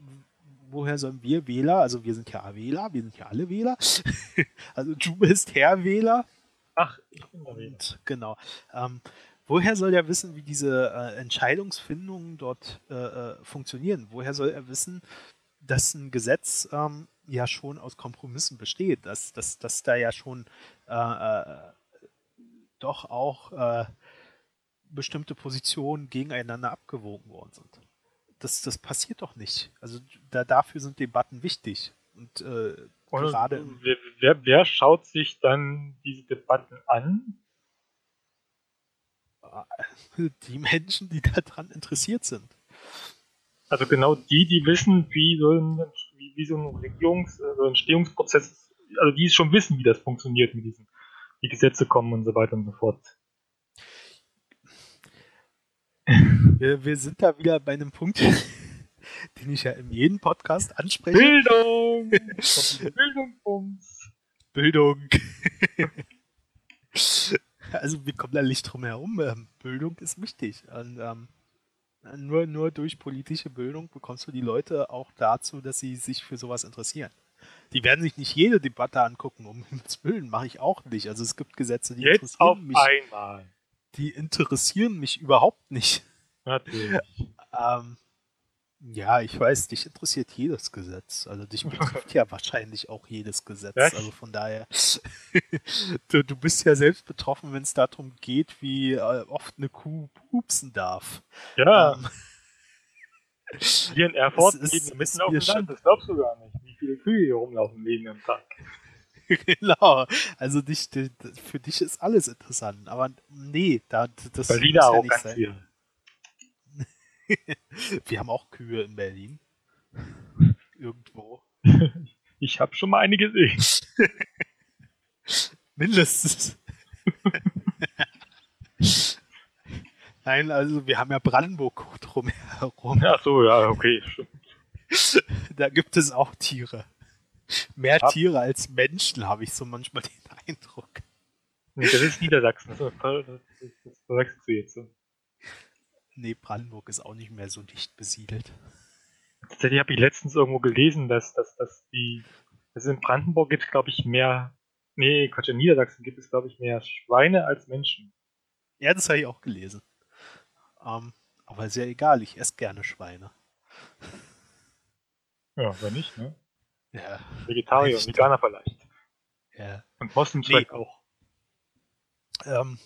woher sollen wir Wähler, also wir sind ja Wähler, wir sind ja alle Wähler, also du bist Herr Wähler. Ach, ich bin der Wähler. Genau. Ähm, woher soll er wissen, wie diese äh, Entscheidungsfindungen dort äh, äh, funktionieren? Woher soll er wissen, dass ein Gesetz ähm, ja schon aus Kompromissen besteht, dass, dass, dass da ja schon äh, äh doch auch äh, bestimmte Positionen gegeneinander abgewogen worden sind. Das, das passiert doch nicht. Also da, dafür sind Debatten wichtig. Und äh, gerade. Wer, wer, wer schaut sich dann diese Debatten an? Die Menschen, die daran interessiert sind. Also genau die, die wissen, wie so ein, wie, wie so ein Regierungs-, also Entstehungsprozess, also die schon wissen, wie das funktioniert mit diesen, wie Gesetze kommen und so weiter und so fort. Wir, wir sind da wieder bei einem Punkt, den ich ja in jedem Podcast anspreche. Bildung! Bildung, Bildung. also wir kommen da nicht drum herum. Ähm, Bildung ist wichtig. Und, ähm, nur, nur durch politische Bildung bekommst du die Leute auch dazu, dass sie sich für sowas interessieren. die werden sich nicht jede Debatte angucken, um Himmels Willen, mache ich auch nicht. Also es gibt Gesetze, die Jetzt interessieren mich. einmal. Die interessieren mich überhaupt nicht. Natürlich. Ähm, ja, ich weiß, dich interessiert jedes Gesetz. Also dich betrifft ja wahrscheinlich auch jedes Gesetz. Also von daher, du, du bist ja selbst betroffen, wenn es darum geht, wie äh, oft eine Kuh pupsen darf. Ja, Ähm, hier in Erfurt es mitten auf dem Land. Das glaubst du gar nicht, wie viele Kühe hier rumlaufen leben am Tag. genau. Also dich, di- di- für dich ist alles interessant. Aber nee, da, das Berliner muss ja auch nicht sein. viel. Wir haben auch Kühe in Berlin. Irgendwo. Ich habe schon mal eine gesehen. Mindestens. Nein, also wir haben ja Brandenburg drumherum. Ach so, ja, okay. Da gibt es auch Tiere. Mehr Ja. Tiere als Menschen, habe ich so manchmal den Eindruck. Nee, das ist Niedersachsen. Das, verwechselst du jetzt. Nee, Brandenburg ist auch nicht mehr so dicht besiedelt. Tatsächlich habe ich letztens irgendwo gelesen, dass, dass, dass die. Also in Brandenburg gibt es, glaube ich, mehr. Nee, Quatsch, in Niedersachsen gibt es, glaube ich, mehr Schweine als Menschen. Ja, das habe ich auch gelesen. Ähm, aber ist ja egal, ich esse gerne Schweine. Ja, wenn nicht, ne? Ja, Vegetarier und? Veganer vielleicht. ja. Und Moslems Nee. auch. Ähm,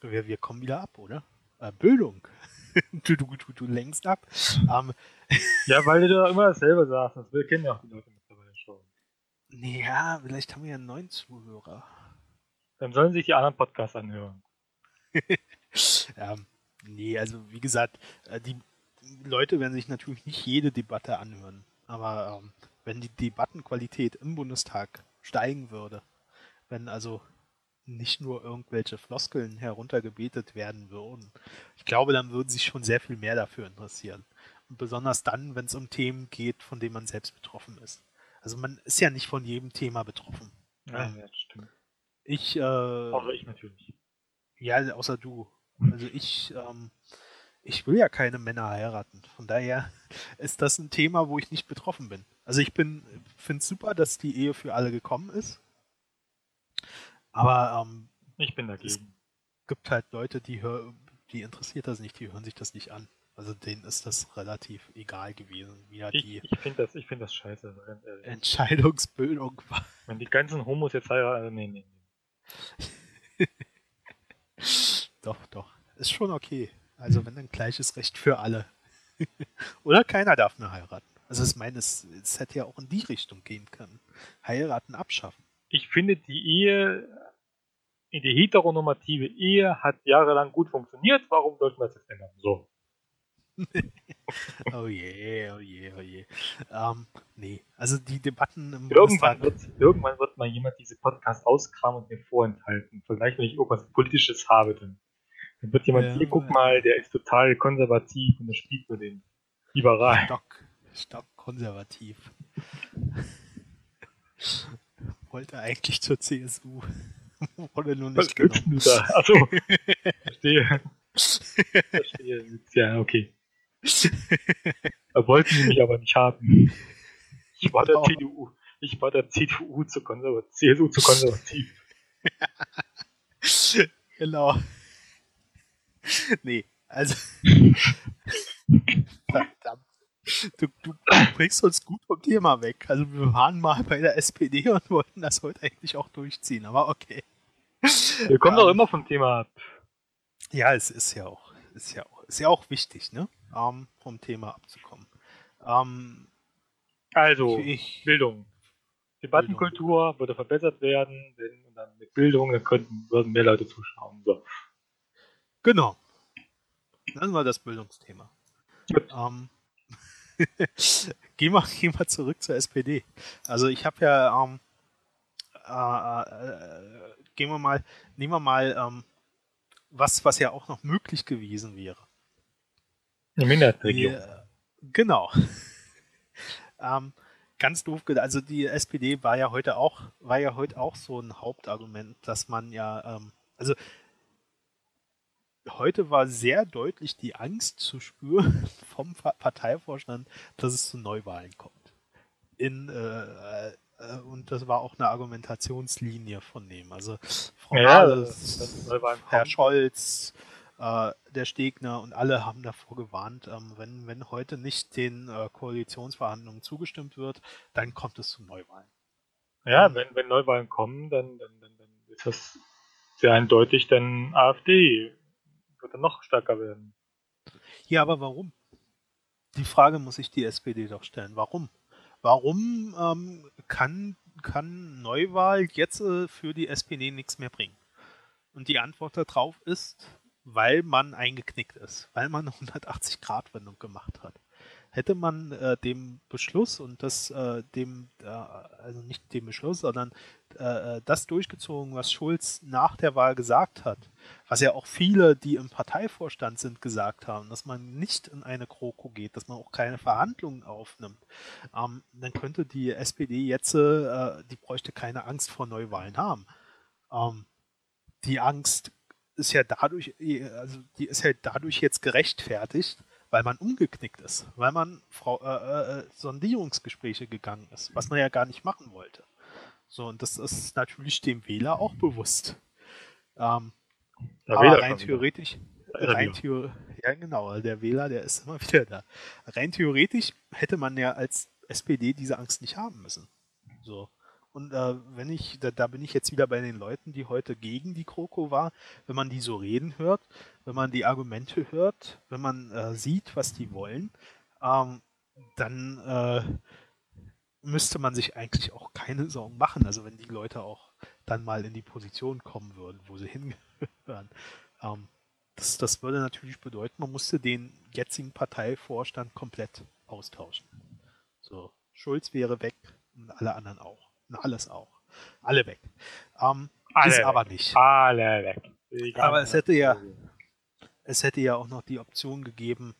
wir, wir kommen wieder ab, oder? Äh, Bildung. du, du, du, du lenkst ab. Ähm, Ja, weil du da immer dasselbe sagst. Das wir kennen ja auch die Leute mittlerweile schon. nee, ja, vielleicht haben wir ja einen neuen Zuhörer. Dann sollen sich die anderen Podcasts anhören. Ähm, nee, also wie gesagt, äh, die Leute werden sich natürlich nicht jede Debatte anhören. Aber ähm, wenn die Debattenqualität im Bundestag steigen würde, wenn also nicht nur irgendwelche Floskeln heruntergebetet werden würden, ich glaube, dann würden sich schon sehr viel mehr dafür interessieren. Und besonders dann, wenn es um Themen geht, von denen man selbst betroffen ist. Also man ist ja nicht von jedem Thema betroffen. Ja, ja das stimmt. Ich, äh, Außer ich natürlich. ja, außer du. Also ich, ähm, ich will ja keine Männer heiraten. Von daher ist das ein Thema, wo ich nicht betroffen bin. Also ich bin, finde es super, dass die Ehe für alle gekommen ist. Aber ähm, Ich bin dagegen. gibt halt Leute, die hör, die interessiert das nicht, die hören sich das nicht an. Also denen ist das relativ egal gewesen, wie Ich, die ich finde das, ich find das scheiße. Entscheidungsbildung war. Wenn die ganzen Homos jetzt heiraten, also nee, nee, nee. Doch, doch. Ist schon okay. Also wenn dann gleiches Recht für alle. Oder keiner darf mehr heiraten. Also ich meine, es, es hätte ja auch in die Richtung gehen können. Heiraten abschaffen. Ich finde, die Ehe, die heteronormative Ehe hat jahrelang gut funktioniert. Warum sollten wir das jetzt ändern? So. Oh je, oh je, oh je. Ähm, nee, also die Debatten im Irgendwann Bundestag. wird, irgendwann wird mal jemand diese Podcast auskramen und mir vorenthalten. Vielleicht, wenn ich irgendwas Politisches habe, dann, dann wird jemand Ja. hier, guck mal, der ist total konservativ und das spielt für den liberal. Stock, stock konservativ. Wollte eigentlich zur CSU. Wurde nur Was nicht willst genommen. du da? Achso. Verstehe. Verstehe. Ja, okay. Da wollten sie mich aber nicht haben. Ich war der. CDU. Ich war der CDU zu konservativ, CSU zu konservativ. Genau. Nee, also. Verdammt. Du, du bringst uns gut vom Thema weg. Also wir waren mal bei der SPD und wollten das heute eigentlich auch durchziehen, aber okay. Wir kommen Ähm, doch immer vom Thema ab. Ja, es ist ja auch, ist ja auch, ist ja auch wichtig, ne? Ähm, vom Thema abzukommen. Ähm, Also, ich, Bildung. Debattenkultur würde verbessert werden, wenn, und dann mit Bildung, dann könnten, würden mehr Leute zuschauen. So. genau. Dann war das Bildungsthema. Ähm, gehen, wir, gehen wir zurück zur SPD. Also ich habe ja, ähm, äh, äh, gehen wir mal, nehmen wir mal ähm, was, was ja auch noch möglich gewesen wäre. Eine Minderheitsregierung. Ja, genau. ähm, ganz doof gedacht. Also die SPD war ja heute auch, war ja heute auch so ein Hauptargument, dass man ja, ähm, also heute war sehr deutlich die Angst zu spüren vom Pa- Parteivorstand, dass es zu Neuwahlen kommt. In äh, und das war auch eine Argumentationslinie von dem. Also Frau Ja, Herr Kampf. Scholz, äh, der Stegner und alle haben davor gewarnt, ähm, wenn, wenn heute nicht den äh, Koalitionsverhandlungen zugestimmt wird, dann kommt es zu Neuwahlen. Ja, wenn, wenn Neuwahlen kommen, dann, dann, dann, dann ist das sehr eindeutig, dann AfD wird dann noch stärker werden. Ja, aber warum? Die Frage muss sich die SPD doch stellen. Warum? Warum ähm, kann, kann Neuwahl jetzt äh, für die SPD nichts mehr bringen? Und die Antwort darauf ist, weil man eingeknickt ist, weil man eine 180-Grad-Wendung gemacht hat. Hätte man äh, dem Beschluss und das äh, dem, äh, also nicht dem Beschluss, sondern äh, das durchgezogen, was Schulz nach der Wahl gesagt hat, was ja auch viele, die im Parteivorstand sind, gesagt haben, dass man nicht in eine Kroko geht, dass man auch keine Verhandlungen aufnimmt, ähm, dann könnte die SPD jetzt, äh, die bräuchte keine Angst vor Neuwahlen haben. Ähm, die Angst ist ja dadurch, also die ist ja dadurch jetzt gerechtfertigt, weil man umgeknickt ist, weil man Frau, äh, äh, Sondierungsgespräche gegangen ist, was man ja gar nicht machen wollte. So, und das ist natürlich dem Wähler auch bewusst. Ähm, Der aber Wähler rein theoretisch, rein ja genau, der Wähler, der ist immer wieder da. Rein theoretisch hätte man ja als SPD diese Angst nicht haben müssen. So. Und äh, wenn ich, da, da bin ich jetzt wieder bei den Leuten, die heute gegen die Kroko war, wenn man die so reden hört, wenn man die Argumente hört, wenn man äh, sieht, was die wollen, ähm, dann äh, müsste man sich eigentlich auch keine Sorgen machen. Also wenn die Leute auch dann mal in die Position kommen würden, wo sie hingehören. Ähm, das, das würde natürlich bedeuten, man musste den jetzigen Parteivorstand komplett austauschen. So, Schulz wäre weg und alle anderen auch. Und alles auch. Alle weg. Ähm, Alle ist weg. aber nicht. Alle weg. Die Aber es hätte ja- Es hätte ja auch noch die Option gegeben,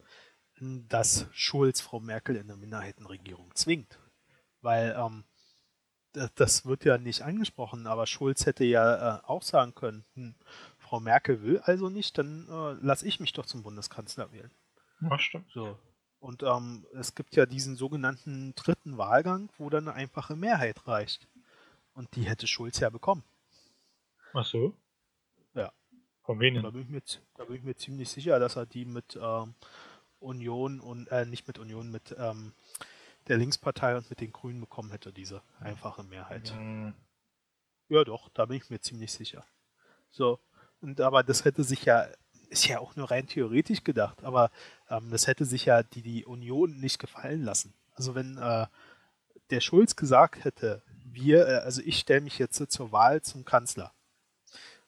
dass Schulz Frau Merkel in eine Minderheitenregierung zwingt. Weil ähm, das, wird ja nicht angesprochen, aber Schulz hätte ja äh, auch sagen können, hm, Frau Merkel will also nicht, dann äh, lasse ich mich doch zum Bundeskanzler wählen. Ja, stimmt. So. Und ähm, es gibt ja diesen sogenannten dritten Wahlgang, wo dann eine einfache Mehrheit reicht. Und die hätte Schulz ja bekommen. Ach so? Ja. Von Da wem? bin ich mir, da bin ich mir ziemlich sicher, dass er die mit ähm, Union und äh, nicht mit Union, mit ähm, der Linkspartei und mit den Grünen bekommen hätte, diese einfache Mehrheit. Hm, Ja, doch, da bin ich mir ziemlich sicher. So, und aber das hätte sich ja, ist ja auch nur rein theoretisch gedacht, aber ähm, das hätte sich ja die, die Union nicht gefallen lassen. Also wenn äh, der Schulz gesagt hätte, wir, äh, also ich stelle mich jetzt zur Wahl zum Kanzler,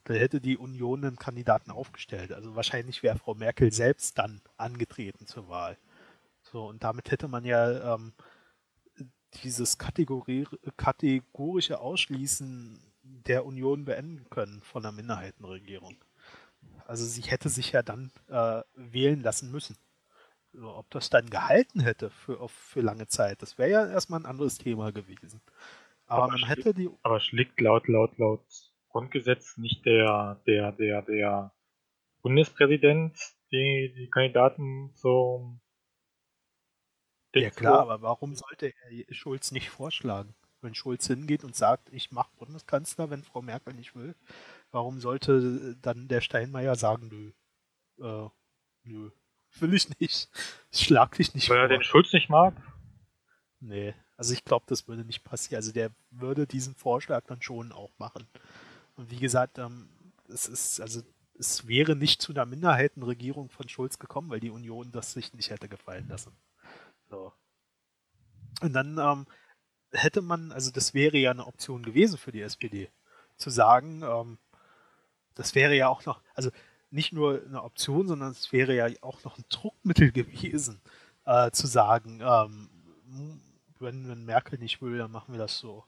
dann hätte die Union einen Kandidaten aufgestellt. Also wahrscheinlich wäre Frau Merkel selbst dann angetreten zur Wahl. So, und damit hätte man ja ähm, dieses Kategori kategorische Ausschließen der Union beenden können von einer Minderheitenregierung. Also sie hätte sich ja dann äh, wählen lassen müssen. So, ob das dann gehalten hätte für, auf, für lange Zeit, das wäre ja erstmal ein anderes Thema gewesen. Aber, Aber man steht- hätte die. Aber schlägt laut, laut, laut Grundgesetz nicht der, der, der, der Bundespräsident die, die Kandidaten zum Ja klar, aber warum sollte er Schulz nicht vorschlagen? Wenn Schulz hingeht und sagt, ich mache Bundeskanzler, wenn Frau Merkel nicht will, warum sollte dann der Steinmeier sagen, nö, äh, nö, will ich nicht, schlag dich nicht Weil er vor. den Schulz nicht mag? Nee, also ich glaube, das würde nicht passieren. Also der würde diesen Vorschlag dann schon auch machen. Und wie gesagt, ähm, es ist, also es wäre nicht zu einer Minderheitenregierung von Schulz gekommen, weil die Union das sich nicht hätte gefallen lassen. So. Und dann ähm, hätte man, also das wäre ja eine Option gewesen für die SPD, zu sagen, ähm, das wäre ja auch noch, also nicht nur eine Option, sondern es wäre ja auch noch ein Druckmittel gewesen, äh, zu sagen, ähm, wenn, wenn Merkel nicht will, dann machen wir das so.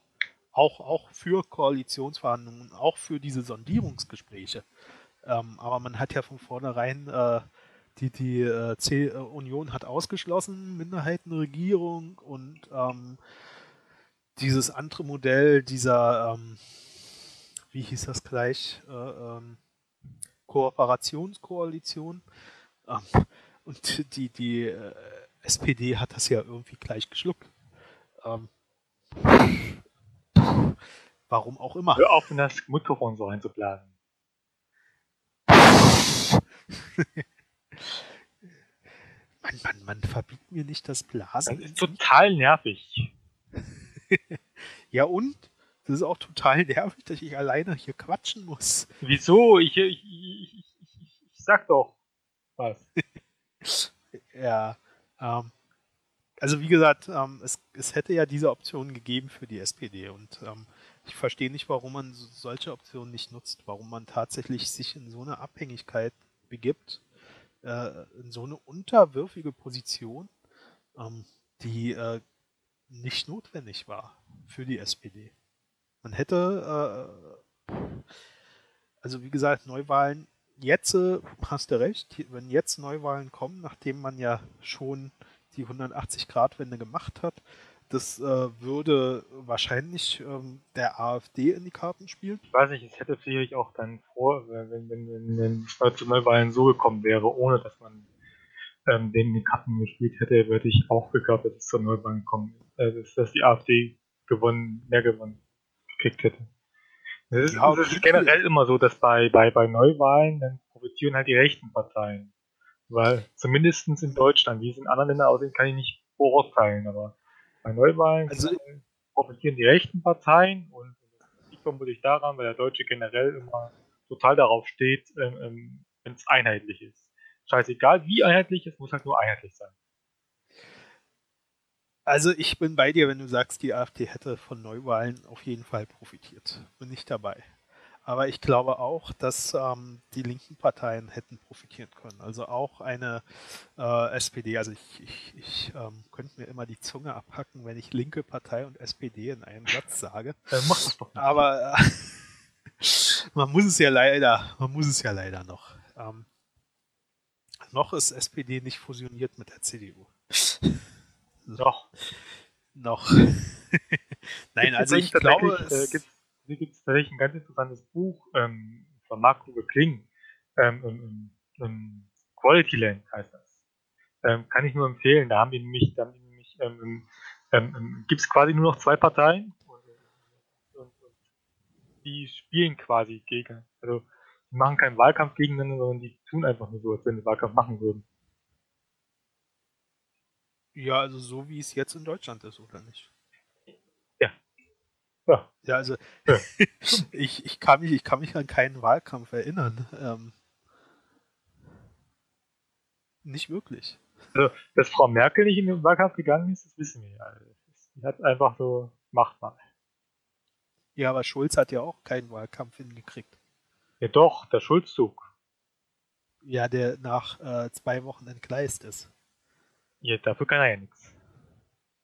Auch, auch für Koalitionsverhandlungen, auch für diese Sondierungsgespräche. Ähm, aber man hat ja von vornherein, äh, die, die äh, C Union hat ausgeschlossen, Minderheitenregierung und ähm, dieses andere Modell dieser, ähm, wie hieß das gleich, äh, ähm, Kooperationskoalition. Ähm, und die, die äh, SPD hat das ja irgendwie gleich geschluckt. Ähm, Warum auch immer. Hör auf, in das Mikrofon so reinzublasen. Mann, Mann, Mann, verbiet mir nicht das Blasen. Das ist total nervig. ja und? Das ist auch total nervig, dass ich alleine hier quatschen muss. Wieso? Ich, ich, ich, ich, sag doch was. ja, ähm, also wie gesagt, ähm, es, es hätte ja diese Option gegeben für die SPD und ähm, ich verstehe nicht, warum man solche Optionen nicht nutzt, warum man tatsächlich sich in so eine Abhängigkeit begibt, äh, in so eine unterwürfige Position, ähm, die äh, nicht notwendig war für die SPD. Man hätte, äh, also wie gesagt, Neuwahlen, jetzt äh, hast du recht, wenn jetzt Neuwahlen kommen, nachdem man ja schon die 180-Grad-Wende gemacht hat, das äh, würde wahrscheinlich ähm, der AfD in die Karten spielen. Ich weiß nicht, es hätte vielleicht auch dann vor, wenn, wenn, wenn, wenn es zu Neuwahlen so gekommen wäre, ohne dass man ähm, denen die Karten gespielt hätte, würde ich auch geglaubt, dass es zur Neuwahlen kommen, äh, dass, dass die AfD gewonnen, mehr gewonnen gekriegt hätte. Es ist, ja, ist generell immer so, dass bei, bei, bei Neuwahlen dann profitieren halt die rechten Parteien. Weil zumindest in Deutschland, wie es in anderen Ländern aussieht, kann ich nicht beurteilen, aber bei Neuwahlen also, profitieren die rechten Parteien und das liegt vermutlich daran, weil der Deutsche generell immer total darauf steht, ähm, ähm wenn es einheitlich ist. Scheißegal, wie einheitlich, es muss halt nur einheitlich sein. Also ich bin bei dir, wenn du sagst, die AfD hätte von Neuwahlen auf jeden Fall profitiert. Bin ich dabei. Aber ich glaube auch, dass ähm, die linken Parteien hätten profitieren können. Also auch eine äh, SPD. Also ich, ich, ich ähm, könnte mir immer die Zunge abhacken, wenn ich linke Partei und SPD in einem Satz sage. Äh, mach das doch nicht. Aber äh, man muss es ja leider, man muss es ja leider noch. Ähm, noch ist SPD nicht fusioniert mit der CDU. Noch. Noch. Nein, also ich glaube, es, äh, hier gibt es tatsächlich ein ganz interessantes Buch ähm, von Marc-Uwe Kling. Ähm, ähm, Quality Land heißt das. Ähm, kann ich nur empfehlen. Da haben die nämlich, da haben die nämlich ähm, ähm, gibt es quasi nur noch zwei Parteien und, die spielen quasi gegen. Also die machen keinen Wahlkampf gegeneinander, sondern die tun einfach nur so, als wenn sie Wahlkampf machen würden. Ja, also so wie es jetzt in Deutschland ist, oder nicht? Ja. Ja, also ja. ich, ich, kann mich, ich kann mich an keinen Wahlkampf erinnern. Ähm, nicht wirklich. Also, dass Frau Merkel nicht in den Wahlkampf gegangen ist, das wissen wir ja. Sie hat einfach so machbar. Ja, aber Schulz hat ja auch keinen Wahlkampf hingekriegt. Ja doch, der Schulzzug. Ja, der nach äh, zwei Wochen entgleist ist. Ja, dafür kann er ja nichts.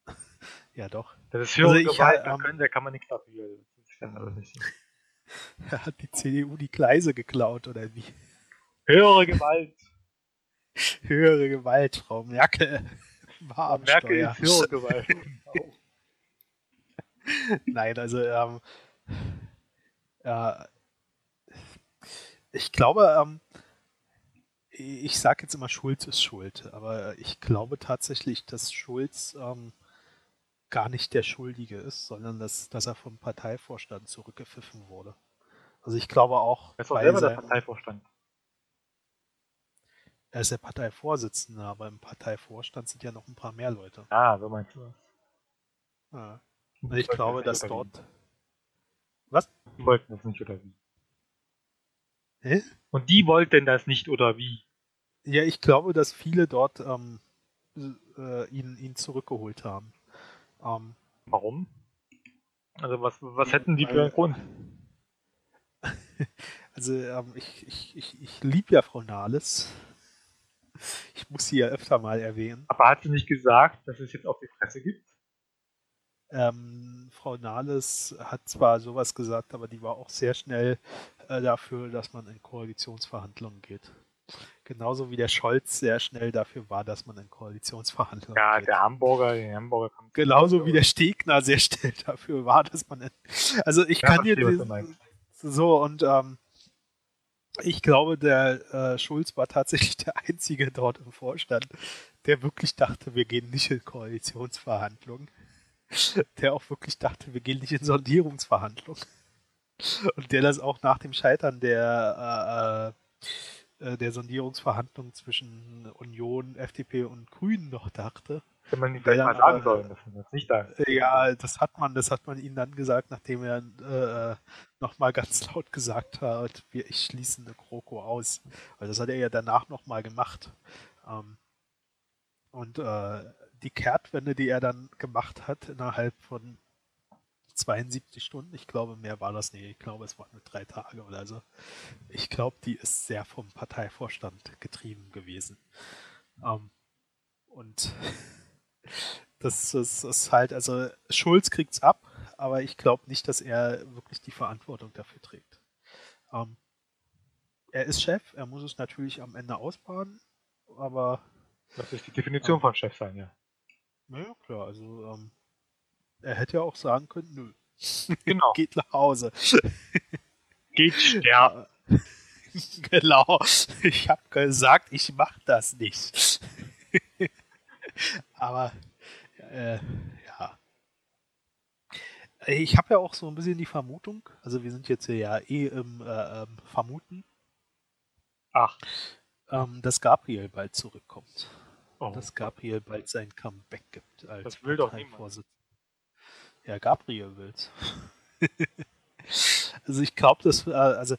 Ja, doch. Das ist höhere also Gewalt, da, können, da kann man nichts dafür. Kann aber nicht. Hat die CDU die Gleise geklaut, oder wie? Höhere Gewalt. höhere Gewalt, Frau Merkel. War Merkel ist höhere Gewalt. Nein, also ähm, äh, ich glaube, ähm, ich sage jetzt immer, Schulz ist schuld, aber ich glaube tatsächlich, dass Schulz ähm, gar nicht der Schuldige ist, sondern dass, dass er vom Parteivorstand zurückgepfiffen wurde. Also ich glaube auch. Er ist auch selber der Parteivorstand. Er ist der Parteivorsitzende, aber im Parteivorstand sind ja noch ein paar mehr Leute. Ah, so meinst du das. Ja. Und ich glaube, dass dort. Was? Die wollten das nicht oder wie? Hä? Und die wollten das nicht oder wie? Ja, ich glaube, dass viele dort ähm, äh, ihn, ihn zurückgeholt haben. Ähm, Warum? Also was, was hätten die für einen Grund? Also ähm, ich, ich, ich, ich liebe ja Frau Nahles. Ich muss sie ja öfter mal erwähnen. Aber hat sie nicht gesagt, dass es jetzt auf die Fresse gibt? Ähm, Frau Nahles hat zwar sowas gesagt, aber die war auch sehr schnell äh, dafür, dass man in Koalitionsverhandlungen geht. Genauso wie der Scholz sehr schnell dafür war, dass man in Koalitionsverhandlungen Ja, geht. der Hamburger, der Hamburger kommt. Genauso wie der Stegner sehr schnell dafür war, dass man in, Also ich ja, kann dir so und ähm, ich glaube, der äh, Schulz war tatsächlich der einzige dort im Vorstand, der wirklich dachte, wir gehen nicht in Koalitionsverhandlungen. der auch wirklich dachte, wir gehen nicht in Sondierungsverhandlungen. Und der das auch nach dem Scheitern der, äh, äh, der Sondierungsverhandlungen zwischen Union, FDP und Grünen noch dachte. Hätte man nicht gleich mal sagen sollen, dass man das nicht da Ja, das hat man, das hat man ihnen dann gesagt, nachdem er äh, nochmal ganz laut gesagt hat, wir, ich schließe eine Kroko aus. Weil das hat er ja danach nochmal gemacht. Ähm, und äh, die Kehrtwende, die er dann gemacht hat, innerhalb von 72 Stunden, ich glaube, mehr war das nicht. Ich glaube, es waren nur drei Tage oder so. Ich glaube, die ist sehr vom Parteivorstand getrieben gewesen. Ähm, und das, das ist halt, also Schulz kriegt es ab, aber ich glaube nicht, dass er wirklich die Verantwortung dafür trägt. Ähm, er ist Chef, er muss es natürlich am Ende ausbaden, aber. Das ist die Definition ähm, von Chef sein, ja. Naja, klar, also ähm, er hätte ja auch sagen können, nö. Genau. Geht nach Hause. Geht sterben. genau. Ich habe gesagt, ich mache das nicht. Aber äh, ja. Ich habe ja auch so ein bisschen die Vermutung, also wir sind jetzt ja eh im äh, ähm, Vermuten. Ach. Ähm, dass Gabriel bald zurückkommt. Oh. Dass Gabriel bald sein Comeback gibt. Als das will doch niemand. Ja, Gabriel will's. also ich glaube, dass, äh, also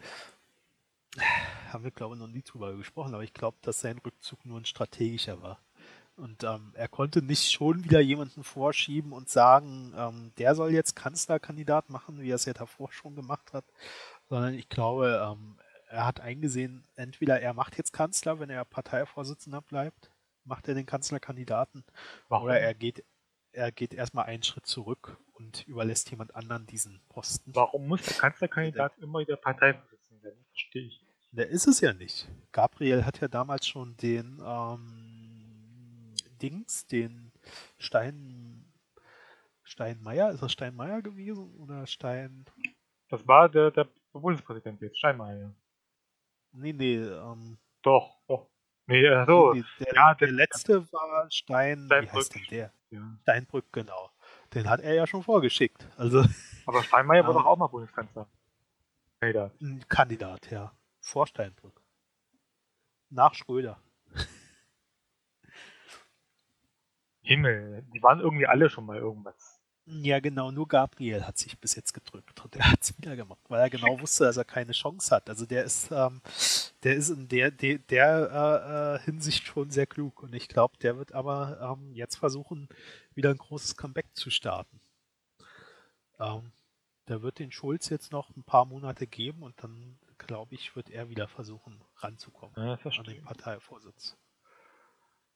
haben wir glaube ich noch nie drüber gesprochen, aber ich glaube, dass sein Rückzug nur ein strategischer war. Und ähm, er konnte nicht schon wieder jemanden vorschieben und sagen, ähm, der soll jetzt Kanzlerkandidat machen, wie er es ja davor schon gemacht hat, sondern ich glaube, ähm, er hat eingesehen, entweder er macht jetzt Kanzler, wenn er Parteivorsitzender bleibt, macht er den Kanzlerkandidaten, Warum? oder er geht, er geht erstmal einen Schritt zurück und überlässt jemand anderen diesen Posten. Warum muss der Kanzlerkandidat der, immer der Parteivorsitzende sein? Verstehe ich. Der ist es ja nicht. Gabriel hat ja damals schon den ähm, Dings, den Stein, Steinmeier, ist das Steinmeier gewesen oder Stein? Das war der, der Bundespräsident jetzt, Steinmeier. Nee, nee, ähm, Doch, doch. Nee, so. Nee, der, ja, der, der, letzte war Stein, Steinbrück. wie heißt denn der? Ja. Steinbrück, genau. Den hat er ja schon vorgeschickt. Also, Aber Steinmeier war doch auch mal Bundeskanzler. Kandidat. Ein Kandidat, ja. Vor Steinbrück. Nach Schröder. Himmel, die waren irgendwie alle schon mal irgendwas. Ja, genau, nur Gabriel hat sich bis jetzt gedrückt und er hat es wieder gemacht, weil er genau wusste, dass er keine Chance hat. Also der ist, ähm, der ist in der, der, der äh, Hinsicht schon sehr klug und ich glaube, der wird aber ähm, jetzt versuchen, wieder ein großes Comeback zu starten. Ähm, der wird den Schulz jetzt noch ein paar Monate geben und dann, glaube ich, wird er wieder versuchen, ranzukommen ja, an den Parteivorsitz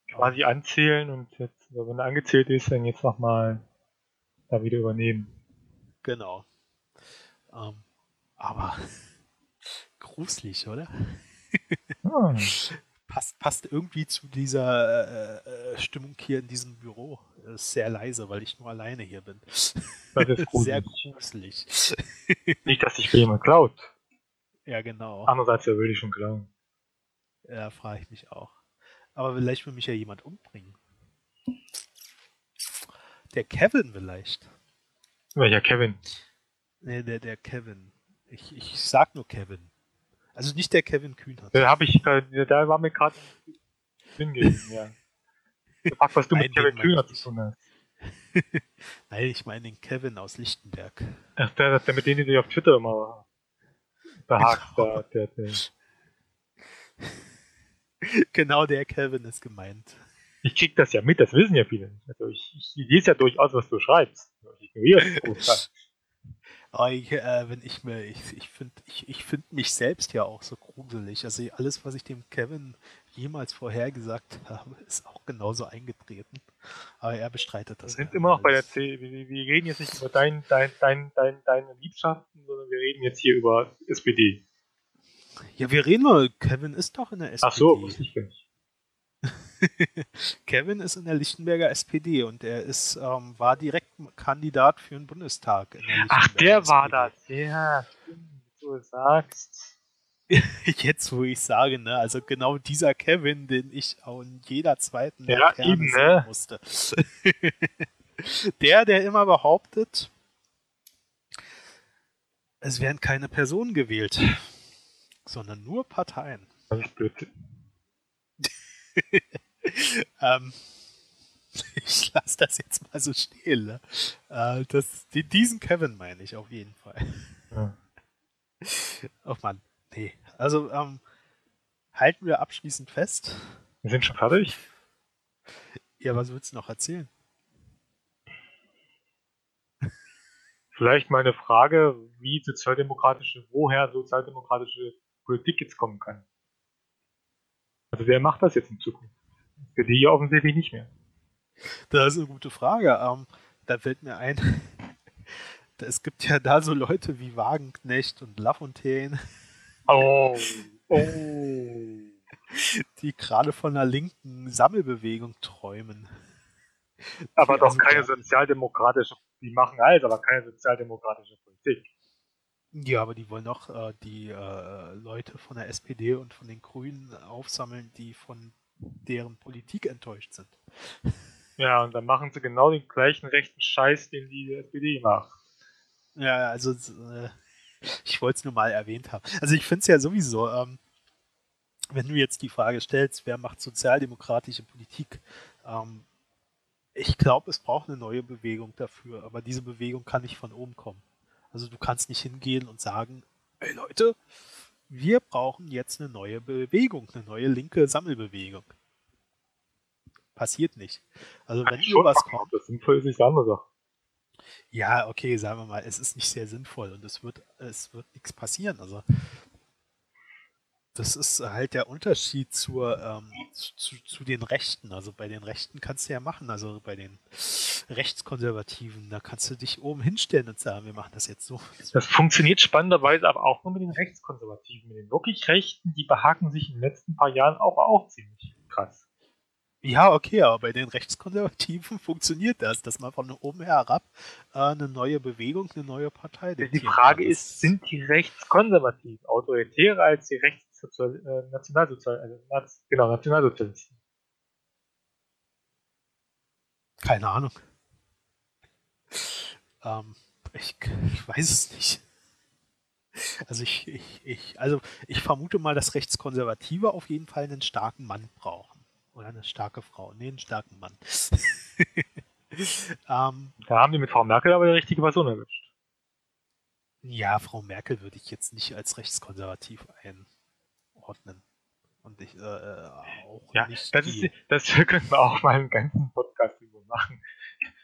quasi anzählen und jetzt, wenn er angezählt ist, dann jetzt nochmal da wieder übernehmen. Genau. Ähm, aber gruselig, oder? Hm. passt, passt irgendwie zu dieser äh, äh, Stimmung hier in diesem Büro. Ist sehr leise, weil ich nur alleine hier bin. Sehr gruselig. Nicht, dass sich jemand klaut. Ja, genau. Andererseits, wer würde ich schon klauen? Ja, frage ich mich auch. Aber vielleicht will mich ja jemand umbringen. Der Kevin vielleicht. Welcher Kevin? Nee, der, der Kevin. Ich, ich sag nur Kevin. Also nicht der Kevin Kühnert. Da habe ich, da, da war mir gerade hingehen, ja. Frag, was du Nein, mit Kevin Kühnert zu tun hast. Nein, ich meine den Kevin aus Lichtenberg. Ach, der, der mit dem du auf Twitter immer behagt, genau. der, der, der. genau der Kevin ist gemeint. Ich krieg das ja mit, das wissen ja viele. Also ich, ich lese ja durchaus, was du schreibst. Ich ignoriere es Aber ich, äh, wenn ich mir, ich, ich finde ich, ich find mich selbst ja auch so gruselig. Also alles, was ich dem Kevin jemals vorhergesagt habe, ist auch genauso eingetreten. Aber er bestreitet das. Wir sind ja immer noch bei der C. Wir, wir, reden jetzt nicht über dein, dein, dein, dein, deine Liebschaften, sondern wir reden jetzt hier über SPD. Ja, wir reden mal. Kevin ist doch in der SPD. Ach so, wusste ich nicht. Kevin ist in der Lichtenberger SPD und er ist, ähm, war direkt Kandidat für den Bundestag. Der Ach, der SPD. war das. Ja, stimmt, du sagst. Jetzt, wo ich sage, ne, also genau dieser Kevin, den ich auch in jeder zweiten ja, eben, ne? musste. Der, der immer behauptet, es werden keine Personen gewählt, sondern nur Parteien. Das ist blöd. ähm, ich lasse das jetzt mal so stehen. Ne? Äh, das, die, diesen Kevin meine ich auf jeden Fall. Ja. Oh Mann, nee. Also ähm, halten wir abschließend fest. Wir sind schon fertig. Ja, was willst du noch erzählen? Vielleicht mal eine Frage, wie sozialdemokratische, woher sozialdemokratische Politik jetzt kommen kann. Also wer macht das jetzt in Zukunft? Für die offensichtlich nicht mehr. Das ist eine gute Frage. Ähm, da fällt mir ein, es gibt ja da so Leute wie Wagenknecht und Lafontaine. Oh, oh. Die gerade von einer linken Sammelbewegung träumen. Aber die doch also keine sozialdemokratische, die machen alles, aber keine sozialdemokratische Politik. Ja, aber die wollen doch äh, die äh, Leute von der SPD und von den Grünen aufsammeln, die von deren Politik enttäuscht sind. Ja, und dann machen sie genau den gleichen rechten Scheiß, den die SPD macht. Ja, also äh, ich wollte es nur mal erwähnt haben. Also ich finde es ja sowieso, ähm, wenn du jetzt die Frage stellst, wer macht sozialdemokratische Politik, ähm, ich glaube, es braucht eine neue Bewegung dafür, aber diese Bewegung kann nicht von oben kommen. Also du kannst nicht hingehen und sagen, ey Leute, wir brauchen jetzt eine neue Bewegung, eine neue linke Sammelbewegung. Passiert nicht. Also wenn nur was kommt. Das sinnvoll ist nicht andere. Ja, okay, sagen wir mal, es ist nicht sehr sinnvoll und es wird, es wird nichts passieren. Also das ist halt der Unterschied zur, ähm, zu, zu, den Rechten. Also bei den Rechten kannst du ja machen, also bei den Rechtskonservativen, da kannst du dich oben hinstellen und sagen, wir machen das jetzt so. Das funktioniert spannenderweise aber auch nur mit den Rechtskonservativen. Mit den wirklich Rechten, die behaken sich in den letzten paar Jahren auch, auch ziemlich krass. Ja, okay, aber bei den Rechtskonservativen funktioniert das, dass man von oben herab äh, eine neue Bewegung, eine neue Partei. Die Frage ist, sind die rechtskonservativ autoritärer als die Rechtssozial äh, Nationalsozial also, genau, Nationalsozialisten? Keine Ahnung. Ähm, ich, ich weiß es nicht. Also ich, ich, ich, also ich vermute mal, dass Rechtskonservative auf jeden Fall einen starken Mann brauchen. Oder eine starke Frau. Nee, einen starken Mann. ähm, da haben die mit Frau Merkel aber die richtige Person erwischt. Ja, Frau Merkel würde ich jetzt nicht als rechtskonservativ einordnen. Und ich äh, äh auch ja, nicht. Das, ist, das können wir auch mal einen ganzen Podcast über machen.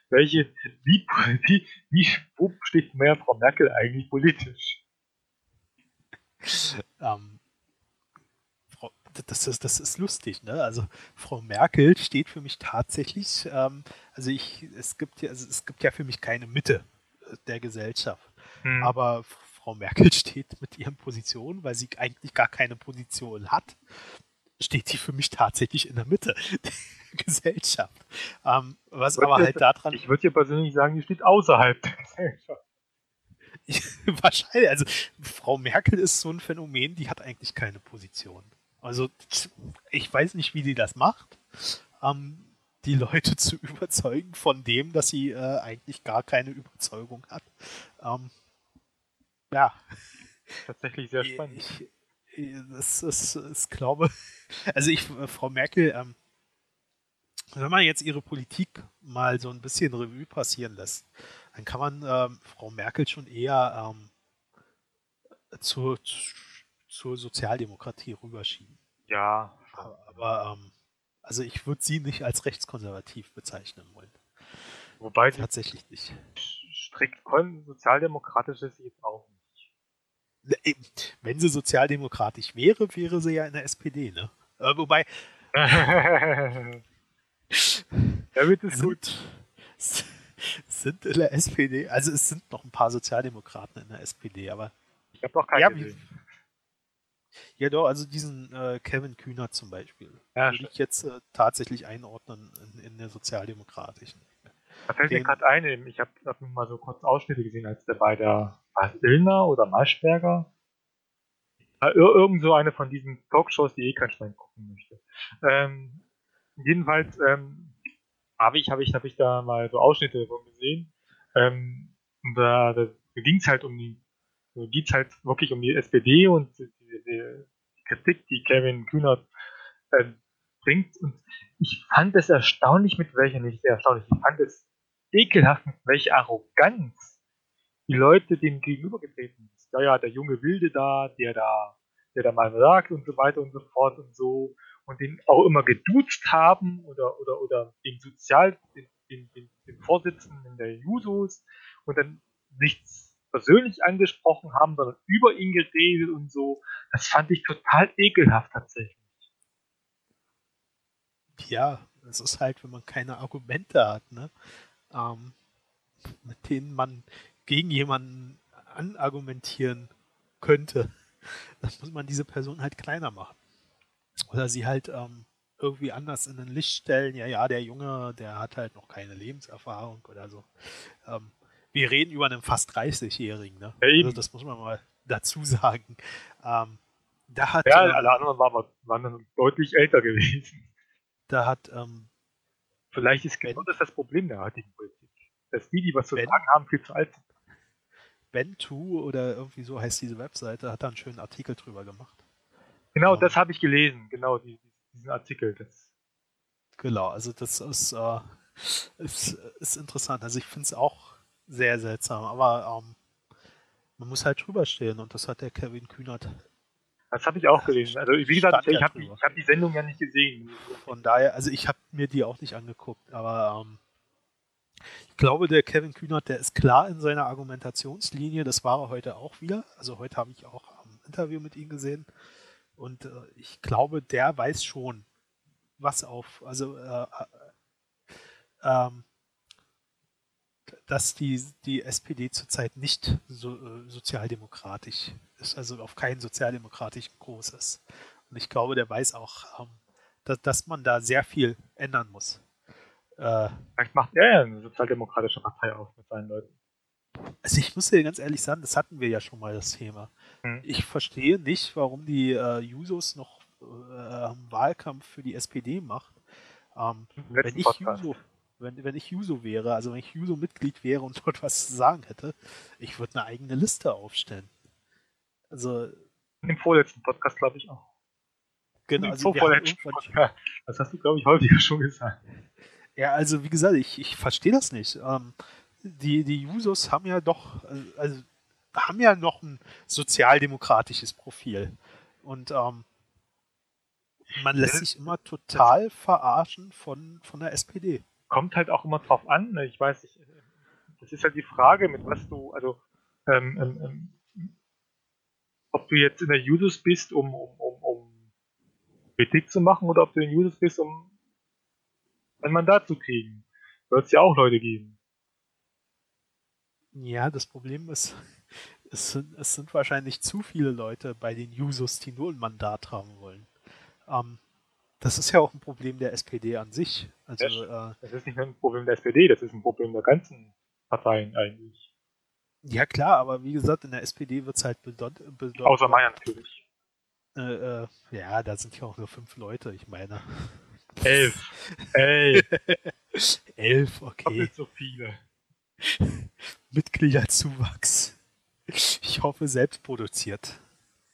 Welche, wie, wie, wie, wo steht mehr Frau Merkel eigentlich politisch? ähm, das ist, das ist lustig, ne? Also Frau Merkel steht für mich tatsächlich, ähm, also ich, es gibt ja, also es gibt ja für mich keine Mitte äh, der Gesellschaft. Hm. Aber Frau Merkel steht mit ihren Positionen, weil sie eigentlich gar keine Position hat, steht sie für mich tatsächlich in der Mitte der Gesellschaft. Ähm, was aber halt daran. Ich würde dir persönlich sagen, die steht außerhalb der Gesellschaft. Wahrscheinlich, also Frau Merkel ist so ein Phänomen, die hat eigentlich keine Position. Also ich weiß nicht, wie die das macht, ähm, die Leute zu überzeugen von dem, dass sie äh, eigentlich gar keine Überzeugung hat. Ähm, ja. Tatsächlich sehr spannend. Ich, ich, das ist, ich glaube, also ich, äh, Frau Merkel, ähm, wenn man jetzt ihre Politik mal so ein bisschen Revue passieren lässt, dann kann man ähm, Frau Merkel schon eher ähm, zu, zur Sozialdemokratie rüberschieben. Ja. Aber, aber ähm, also ich würde sie nicht als rechtskonservativ bezeichnen wollen. Wobei tatsächlich nicht. Strikt sozialdemokratisch ist sie jetzt auch wenn sie sozialdemokratisch wäre, wäre sie ja in der SPD, ne? Äh, wobei. Damit ist gut. Sind in der SPD, also es sind noch ein paar Sozialdemokraten in der SPD, aber. Ich habe noch keine ja, gesehen. Ja, doch, also diesen äh, Kevin Kühner zum Beispiel. Ja, würde ich jetzt äh, tatsächlich einordnen in, in, der sozialdemokratischen. Da fällt Den, mir gerade ein, ich habe hab mal so kurz Ausschnitte gesehen, als der bei der was, Illner oder Maschberger Ir irgend so eine von diesen Talkshows, die eh kein Schwein gucken möchte. Ähm, jedenfalls ähm, habe ich, habe ich, habe ich da mal so Ausschnitte davon gesehen. Ähm, da, da, ging es halt um die, da geht's halt wirklich um die SPD und die, die, die Kritik, die Kevin Kühnert äh, bringt. Und ich fand es erstaunlich, mit welcher, nicht sehr erstaunlich, ich fand es ekelhaft, mit welcher Arroganz die Leute dem gegenübergetreten ist. Ja, ja, der junge Wilde da, der da, der da mal sagt und so weiter und so fort und so und den auch immer geduzt haben oder oder oder den Sozial, den, den, den, den Vorsitzenden der Jusos und dann nichts persönlich angesprochen haben, sondern über ihn geredet und so. Das fand ich total ekelhaft tatsächlich. Ja, es ist halt, wenn man keine Argumente hat, ne? Ähm, mit denen man gegen jemanden anargumentieren könnte, dann muss man diese Person halt kleiner machen. Oder sie halt ähm, irgendwie anders in ein Licht stellen. Ja, ja, der Junge, der hat halt noch keine Lebenserfahrung oder so. Ähm, wir reden über einen fast 30-Jährigen, ne? Ja, also das muss man mal dazu sagen. Ähm, da hat, Ja, ähm, alle anderen waren, waren dann deutlich älter gewesen. da hat ähm, Vielleicht ist genau das das Problem der heutigen Politik. Dass die, die was zu Wenn- sagen haben, viel zu alt sind. Ben2 oder irgendwie so heißt diese Webseite, hat da einen schönen Artikel drüber gemacht. Genau, Ja. das habe ich gelesen. Genau, die, diesen Artikel. Das, Genau, also das ist, äh, ist, ist interessant. Also ich finde es auch sehr seltsam, aber ähm, man muss halt drüber stehen und das hat der Kevin Kühnert. das habe ich auch gelesen. Also wie gesagt, ich habe die, hab die Sendung ja nicht gesehen. Von daher, also ich habe mir die auch nicht angeguckt, aber ähm, ich glaube, der Kevin Kühnert, der ist klar in seiner Argumentationslinie. Das war er heute auch wieder. Also heute habe ich auch ein Interview mit ihm gesehen und äh, ich glaube, der weiß schon, was auf, also äh, äh, ähm, dass die, die SPD zurzeit nicht so, äh, sozialdemokratisch ist, also auf keinen sozialdemokratischen Kurs ist. Und ich glaube, der weiß auch, ähm, dass, dass man da sehr viel ändern muss. Äh, Vielleicht macht er ja eine sozialdemokratische Partei auf mit seinen Leuten. also ich muss dir ganz ehrlich sagen, das hatten wir ja schon mal das Thema. Hm. Ich verstehe nicht, warum die äh, Jusos noch äh, einen Wahlkampf für die SPD macht. Ähm, wenn ich. Juso, wenn, wenn ich Juso wäre, also wenn ich Juso-Mitglied wäre und dort was zu sagen hätte, ich würde eine eigene Liste aufstellen. Also, Im vorletzten Podcast, glaube ich, auch. genau, also wir haben irgendwann, Podcast. Das hast du, glaube ich, häufiger schon gesagt. Ja, also wie gesagt, ich, ich verstehe das nicht. Ähm, die, die Jusos haben ja doch, äh, also haben ja noch ein sozialdemokratisches Profil. Und ähm, man lässt sich immer total verarschen von, von der SPD. Kommt halt auch immer drauf an. ne? Ich weiß nicht, das ist halt die Frage, mit was du, also, ähm, ähm, ähm, ob du jetzt in der Jusos bist, um, um, um, um Politik zu machen, oder ob du in Jusos bist, um ein Mandat zu kriegen. Wird es ja auch Leute geben. Ja, das Problem ist, es sind, es sind wahrscheinlich zu viele Leute bei den Jusos, die nur ein Mandat haben wollen. Ähm, das ist ja auch ein Problem der SPD an sich. Also, äh, Das ist nicht nur ein Problem der SPD, das ist ein Problem der ganzen Parteien eigentlich. ja klar, aber wie gesagt, in der SPD wird es halt bedeutend. Bedeut Außer Bayern natürlich. äh, äh, ja, da sind ja auch nur fünf Leute, ich meine. Elf. Elf. Elf, okay. Doppelt so viele. Mitgliederzuwachs. Ich hoffe, selbst produziert.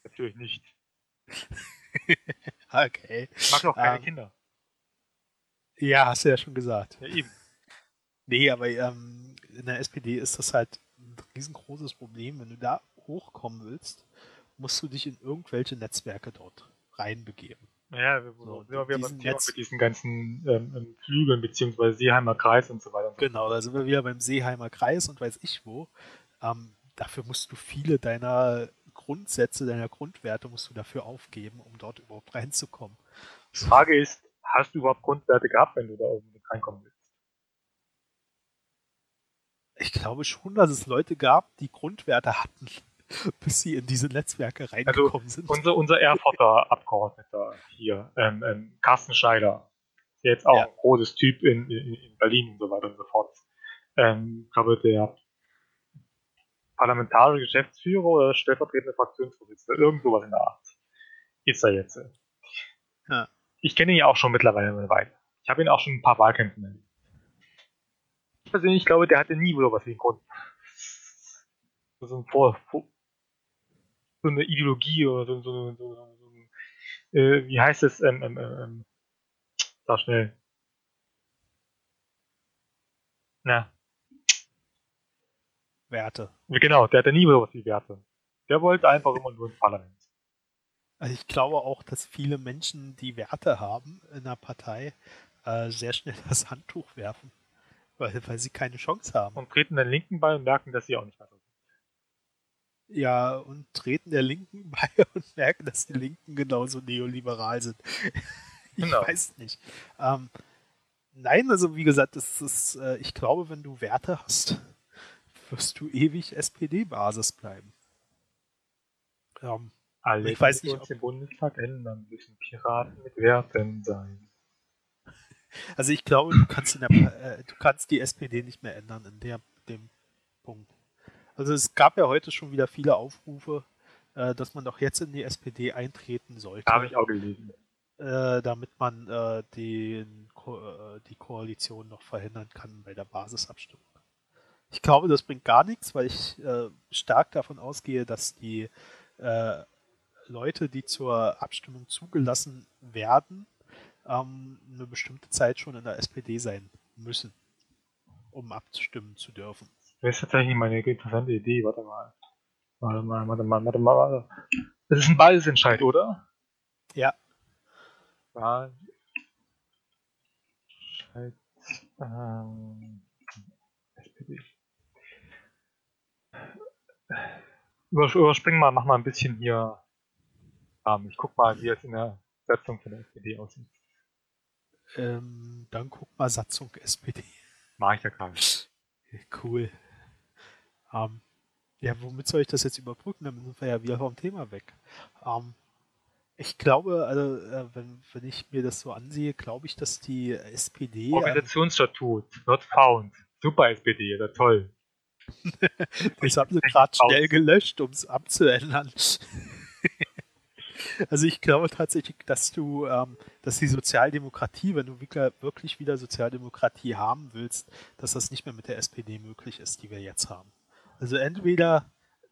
Natürlich nicht. Okay. Ich mag auch keine Ähm, Kinder. Ja, hast du ja schon gesagt. Ja, eben. Nee, aber ähm, in der SPD ist das halt ein riesengroßes Problem. Wenn du da hochkommen willst, musst du dich in irgendwelche Netzwerke dort reinbegeben. Naja, wir So, sind wir beim Thema Netz- mit diesen ganzen ähm, ähm, Flügeln beziehungsweise Seeheimer Kreis und so weiter. Genau, da sind wir wieder beim Seeheimer Kreis und weiß ich wo. Ähm, dafür musst du viele deiner Grundsätze, deiner Grundwerte musst du dafür aufgeben, um dort überhaupt reinzukommen. Die Frage ist, hast du überhaupt Grundwerte gehabt, wenn du da oben mit reinkommen willst? Ich glaube schon, dass es Leute gab, die Grundwerte hatten, bis sie in diese Netzwerke reingekommen sind. Unser, unser Erfurter Abgeordneter hier, ähm, ähm, Carsten Schneider, ist jetzt auch Ja. ein großes Typ in, in, in Berlin und so weiter und so fort. Ähm, ich glaube, der parlamentarische Geschäftsführer oder stellvertretende Fraktionsvorsitzende, irgend sowas in der Art, ist er jetzt. Ja. Ich kenne ihn ja auch schon mittlerweile eine Weile. Ich habe ihn auch schon ein paar Wahlkämpfen erlebt. Ich persönlich glaube, der hatte nie wieder was wie Grund. So ein Vor, Vor so eine Ideologie oder so, so, so, so, so äh, wie heißt es, ähm, ähm, ähm, sag schnell. Na, Werte. genau, der hatte nie wieder was wie Werte. Der wollte einfach immer nur ins Parlament. Also ich glaube auch, dass viele Menschen, die Werte haben in einer Partei, äh, sehr schnell das Handtuch werfen, weil, weil sie keine Chance haben. Und treten den Linken bei und merken, dass sie auch nicht mehr so. Ja, und treten der Linken bei und merken, dass die Linken genauso neoliberal sind. ich Genau. weiß nicht. Ähm, nein, also wie gesagt, das ist, äh, ich glaube, wenn du Werte hast, wirst du ewig SPD-Basis bleiben. Ähm, Alle, Ich weiß nicht, ob- den Bundestag ändern, müssen Piraten mit Werten sein. Also ich glaube, du kannst, in der, äh, du kannst die SPD nicht mehr ändern in der, dem Punkt. Also es gab ja heute schon wieder viele Aufrufe, äh, dass man doch jetzt in die SPD eintreten sollte, Habe ich auch gelesen. äh, damit man äh, den, Ko äh, die Koalition noch verhindern kann bei der Basisabstimmung. Ich glaube, das bringt gar nichts, weil ich äh, stark davon ausgehe, dass die äh, Leute, die zur Abstimmung zugelassen werden, ähm, eine bestimmte Zeit schon in der SPD sein müssen, um abstimmen zu dürfen. Das ist tatsächlich mal eine interessante Idee. Warte mal. Warte mal, warte mal, warte mal. Warte. Das ist ein Basisentscheid, oder? Ja, Basisentscheid. Ähm, SPD. Übers- Überspring mal, mach mal ein bisschen hier. Ähm, ich guck mal, wie es in der Setzung von der SPD aussieht. ähm, dann guck mal Satzung SPD. Mach ich ja gerade. Cool. Ähm, ja, womit soll ich das jetzt überbrücken? Dann sind wir ja wieder vom Thema weg. Ähm, ich glaube, also, äh, wenn, wenn ich mir das so ansehe, glaube ich, dass die SPD. ähm, Organisationsstatut, not found. Super SPD, ja toll. Das haben sie gerade schnell gelöscht, um es abzuändern. also ich glaube tatsächlich, dass du, ähm, dass die Sozialdemokratie, wenn du wirklich- wirklich wieder Sozialdemokratie haben willst, dass das nicht mehr mit der SPD möglich ist, die wir jetzt haben. Also entweder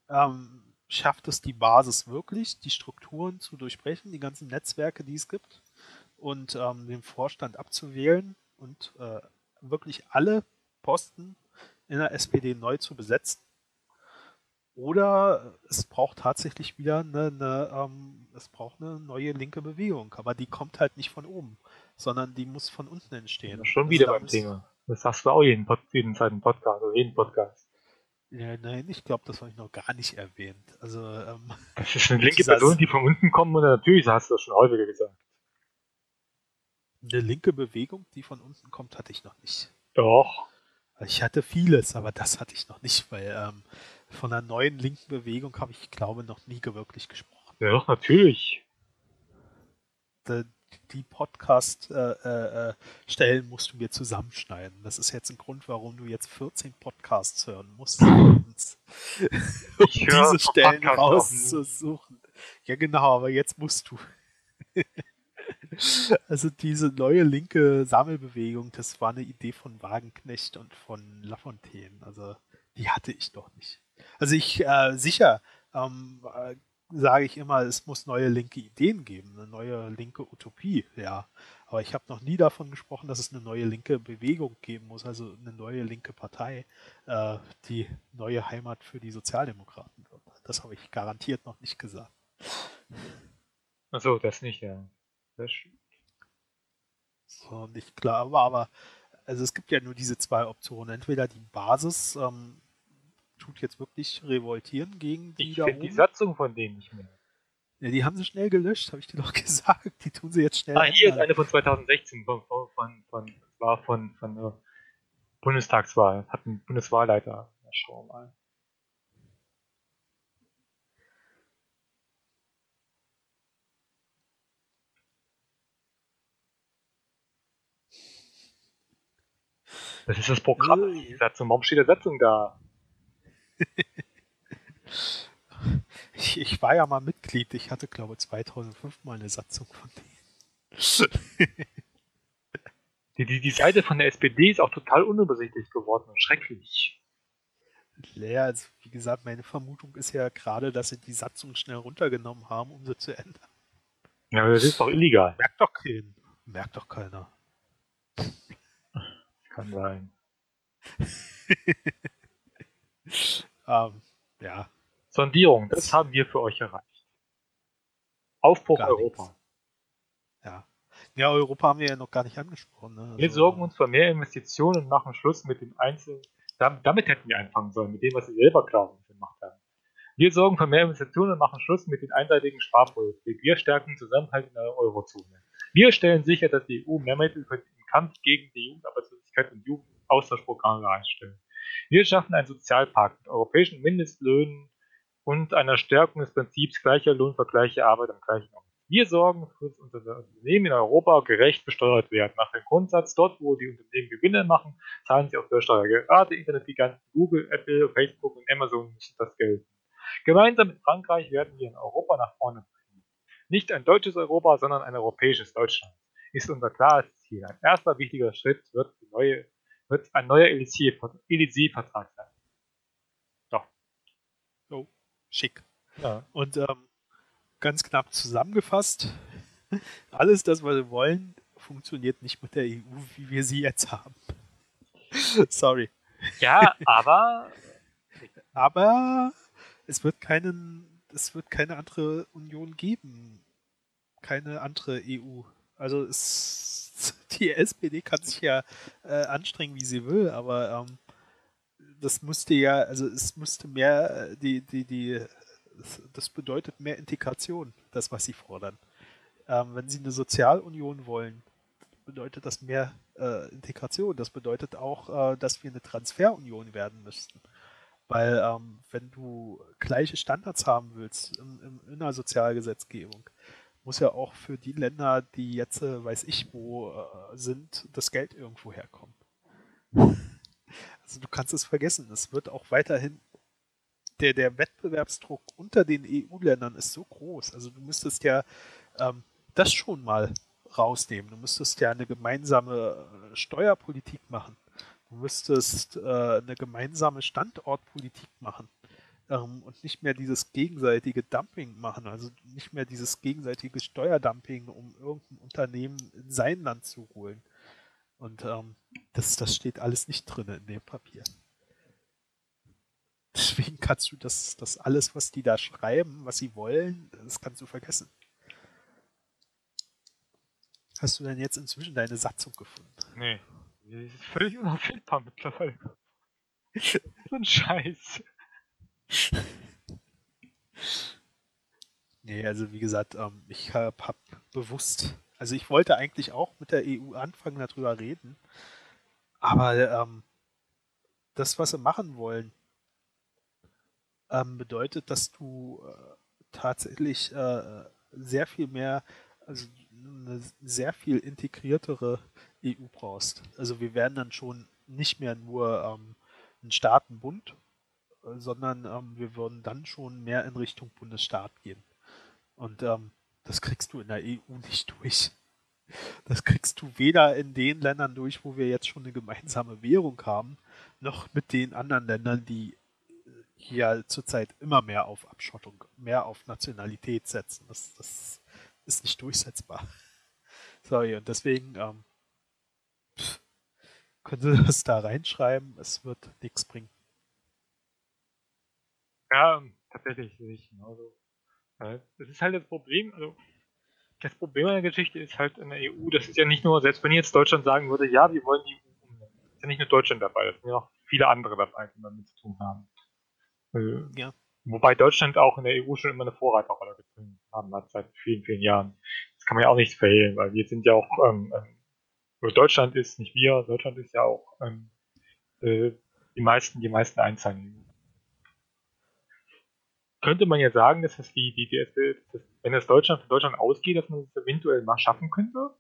ähm, schafft es die Basis wirklich, die Strukturen zu durchbrechen, die ganzen Netzwerke, die es gibt, und ähm, den Vorstand abzuwählen und äh, wirklich alle Posten in der SPD neu zu besetzen. Oder es braucht tatsächlich wieder eine, eine ähm, es braucht eine neue linke Bewegung, aber die kommt halt nicht von oben, sondern die muss von unten entstehen. Schon Also wieder da beim Thema. Das sagst du auch jeden, Pod jeden zweiten Podcast oder jeden Podcast. Ja, nein, ich glaube, das habe ich noch gar nicht erwähnt. Also ähm, Das ist eine linke Person, die von unten kommt und natürlich hast du das schon häufiger gesagt. eine linke Bewegung, die von unten kommt, hatte ich noch nicht. Doch. Ich hatte vieles, aber das hatte ich noch nicht, weil ähm, von einer neuen linken Bewegung habe ich, glaube noch nie wirklich gesprochen. Ja, doch, natürlich. Die, die Podcast-Stellen äh, äh, Stellen musst du mir zusammenschneiden. Das ist jetzt ein Grund, warum du jetzt 14 Podcasts hören musst, um, diese Stellen Podcast rauszusuchen. Ja, genau, aber jetzt musst du. Also diese neue linke Sammelbewegung, das war eine Idee von Wagenknecht und von Lafontaine. Also die hatte ich doch nicht. Also ich äh, sicher ähm, äh, sage ich immer, es muss neue linke Ideen geben, eine neue linke Utopie, ja. Aber ich habe noch nie davon gesprochen, dass es eine neue linke Bewegung geben muss, also eine neue linke Partei, äh, die neue Heimat für die Sozialdemokraten wird. Das habe ich garantiert noch nicht gesagt. Achso, das nicht, ja. Das So, nicht klar, aber, aber also es gibt ja nur diese zwei Optionen. Entweder die Basis ähm, tut jetzt wirklich revoltieren gegen die ich da finde die oben. Satzung von denen nicht mehr. Ja, die haben sie schnell gelöscht, habe ich dir doch gesagt. Die tun sie jetzt schnell. Ah, hier ist eine von 2016, von, von, von, von war von, von der Bundestagswahl, hat ein Bundeswahlleiter. Ja, schauen wir mal. Das ist das Programm, Äh. die Satzung. Warum steht der Satzung da? Ich, ich war ja mal Mitglied. Ich hatte, glaube ich, 2005 mal eine Satzung von denen. Die, die, die Seite von der SPD ist auch total unübersichtlich geworden und schrecklich. Ja, also wie gesagt, meine Vermutung ist ja gerade, dass sie die Satzung schnell runtergenommen haben, um sie zu ändern. Ja, aber das ist doch illegal. Merkt doch keinen. Merkt doch keiner. Kann sein. ähm, ja. Sondierung, das haben wir für euch erreicht. Aufbruch Gar Europa. nichts. Ja. Ja, Europa haben wir ja noch gar nicht angesprochen. Ne? Wir Also, sorgen uns für mehr Investitionen und machen Schluss mit dem Einzelnen. Dam- Damit hätten wir anfangen sollen, mit dem, was sie selber glauben gemacht haben. Wir sorgen für mehr Investitionen und machen Schluss mit den einseitigen Sparpolitik. Wir stärken den Zusammenhalt in der Eurozone. Wir stellen sicher, dass die EU mehr Mittel für den Kampf gegen die Jugendarbeitslosigkeit und Jugendaustauschprogramme einstellt. Wir schaffen einen Sozialpakt mit europäischen Mindestlöhnen und einer Stärkung des Prinzips gleicher Lohn für gleiche Arbeit am gleichen Ort. Wir sorgen für dass unsere Unternehmen in Europa gerecht besteuert werden. Nach dem Grundsatz, dort wo die Unternehmen Gewinne machen, zahlen sie auch Steuer. Gerade Internetgiganten Google, Apple, Facebook und Amazon müssen das gelten. Gemeinsam mit Frankreich werden wir in Europa nach vorne bringen. Nicht ein deutsches Europa, sondern ein europäisches Deutschland. Ist unser klares Ziel. Ein erster wichtiger Schritt wird, die neue, wird ein neuer Elysée-Vertrag sein. oh, schick. Ja. Und ähm, ganz knapp zusammengefasst, alles das, was wir wollen, funktioniert nicht mit der EU, wie wir sie jetzt haben. Sorry. ja, aber Aber es wird keinen, es wird keine andere Union geben. Keine andere EU. Also es, die SPD kann sich ja äh, anstrengen, wie sie will, aber ähm, das müsste ja, also es müsste mehr, äh, die, die, die, das bedeutet mehr Integration, das, was sie fordern. Ähm, wenn sie eine Sozialunion wollen, bedeutet das mehr äh, Integration. Das bedeutet auch, äh, dass wir eine Transferunion werden müssten. Weil ähm, wenn du gleiche Standards haben willst in, in, in der Sozialgesetzgebung, muss ja auch für die Länder, die jetzt, äh, weiß ich wo, äh, sind, das Geld irgendwo herkommen. Also du kannst es vergessen. Es wird auch weiterhin, der, der Wettbewerbsdruck unter den EU-Ländern ist so groß. Also du müsstest ja ähm, das schon mal rausnehmen. Du müsstest ja eine gemeinsame äh, Steuerpolitik machen. Du müsstest äh, eine gemeinsame Standortpolitik machen ähm, und nicht mehr dieses gegenseitige Dumping machen, also nicht mehr dieses gegenseitige Steuerdumping, um irgendein Unternehmen in sein Land zu holen. Und ähm, das, das steht alles nicht drin in dem Papier. Deswegen kannst du das, das alles, was die da schreiben, was sie wollen, das kannst du vergessen. Hast du denn jetzt inzwischen deine Satzung gefunden? nee, die ist völlig unauffindbar mittlerweile. so ein Scheiß. Nee, also wie gesagt, ähm, ich habe hab bewusst, also ich wollte eigentlich auch mit der EU anfangen, darüber reden, aber ähm, das, was sie machen wollen, ähm, bedeutet, dass du äh, tatsächlich äh, sehr viel mehr, also eine sehr viel integriertere EU brauchst. Also wir werden dann schon nicht mehr nur ähm, ein Staatenbund, sondern ähm, wir würden dann schon mehr in Richtung Bundesstaat gehen. Und ähm, das kriegst du in der EU nicht durch. Das kriegst du weder in den Ländern durch, wo wir jetzt schon eine gemeinsame Währung haben, noch mit den anderen Ländern, die hier zurzeit immer mehr auf Abschottung, mehr auf Nationalität setzen. Das, das ist nicht durchsetzbar. Sorry, und deswegen ähm, können Sie das da reinschreiben, es wird nichts bringen. Ja, tatsächlich ich genauso. Ja, Das ist halt das Problem, also das Problem an der Geschichte ist halt in der EU, das ist ja nicht nur, selbst wenn jetzt Deutschland sagen würde, ja, wir wollen die EU umnehmen, ist ja nicht nur Deutschland dabei, das sind ja auch viele andere dabei, die damit zu tun haben. Äh, Ja. Wobei Deutschland auch in der EU schon immer eine Vorreiterrolle gezogen haben hat seit vielen, vielen Jahren. Das kann man ja auch nicht verhehlen, weil wir sind ja auch, ähm, ähm, Deutschland ist, nicht wir, Deutschland ist ja auch ähm, äh, die meisten, die meisten Einzelnen. Könnte man ja sagen, dass das die, die, die, dass, wenn das Deutschland von Deutschland ausgeht, dass man das eventuell mal schaffen könnte?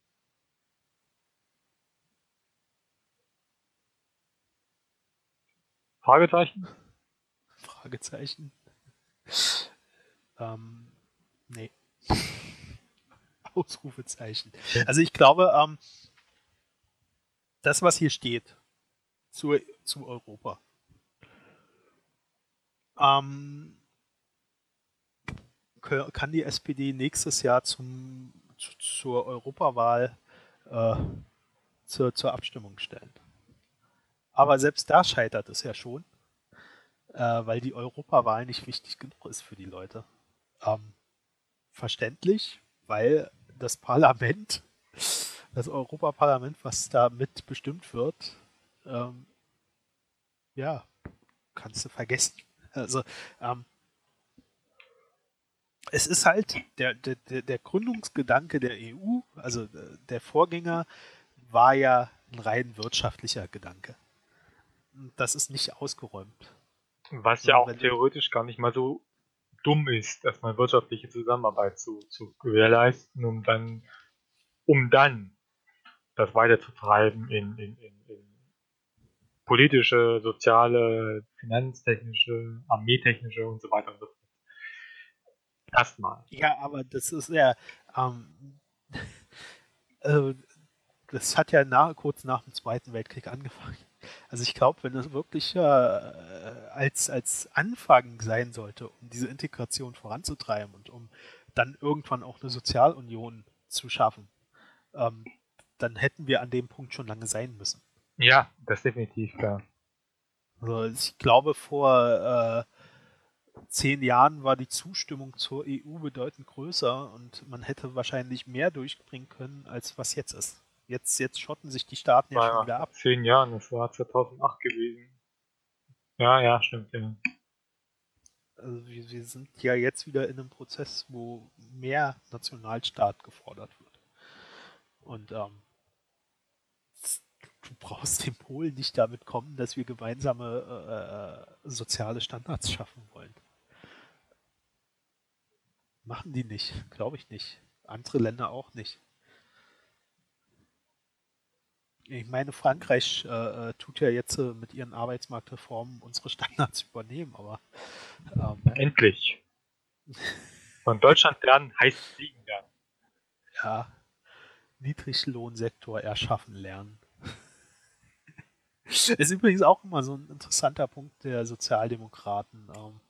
Fragezeichen? Fragezeichen. Ähm, nee. Ausrufezeichen. Also ich glaube, ähm, das, was hier steht, zu, zu Europa. Ähm, kann die SPD nächstes Jahr zum, zu, zur Europawahl äh, zur, zur Abstimmung stellen. Aber selbst da scheitert es ja schon, äh, weil die Europawahl nicht wichtig genug ist für die Leute. Ähm, verständlich, weil das Parlament, das Europaparlament, was da mitbestimmt wird, ähm, ja, kannst du vergessen. Also, ähm, es ist halt der, der, der Gründungsgedanke der EU, also äh, der Vorgänger, war ja ein rein wirtschaftlicher Gedanke. Das ist nicht ausgeräumt. Was ja auch theoretisch gar nicht mal so dumm ist, dass man wirtschaftliche Zusammenarbeit zu, zu gewährleisten, um dann, um dann das weiterzutreiben in, in, in, in politische, soziale, finanztechnische, armeetechnische und so weiter und so fort. Erstmal. Ja, aber das ist ja, ähm, äh, das hat ja nach, kurz nach dem Zweiten Weltkrieg angefangen. Also ich glaube, wenn es wirklich äh, als, als Anfang sein sollte, um diese Integration voranzutreiben und um dann irgendwann auch eine Sozialunion zu schaffen, ähm, dann hätten wir an dem Punkt schon lange sein müssen. Ja, das definitiv, klar. Also ich glaube, vor äh, zehn Jahren war die Zustimmung zur EU bedeutend größer und man hätte wahrscheinlich mehr durchbringen können, als was jetzt ist. Jetzt, jetzt schotten sich die Staaten ja, schon wieder ab. Zehn Jahren, das war 2008 gewesen. Ja, ja, stimmt, ja. Also wir, wir sind ja jetzt wieder in einem Prozess, wo mehr Nationalstaat gefordert wird. Und ähm, du brauchst den Polen nicht damit kommen, dass wir gemeinsame äh, äh soziale Standards schaffen wollen. Machen die nicht, glaube ich nicht. Andere Länder auch nicht. Ich meine, Frankreich äh, äh, tut ja jetzt äh, mit ihren Arbeitsmarktreformen unsere Standards übernehmen, aber ähm, endlich. Von Deutschland lernen heißt fliegen lernen. Ja, Niedriglohnsektor erschaffen lernen. ist übrigens auch immer so ein interessanter Punkt der Sozialdemokraten. Ähm,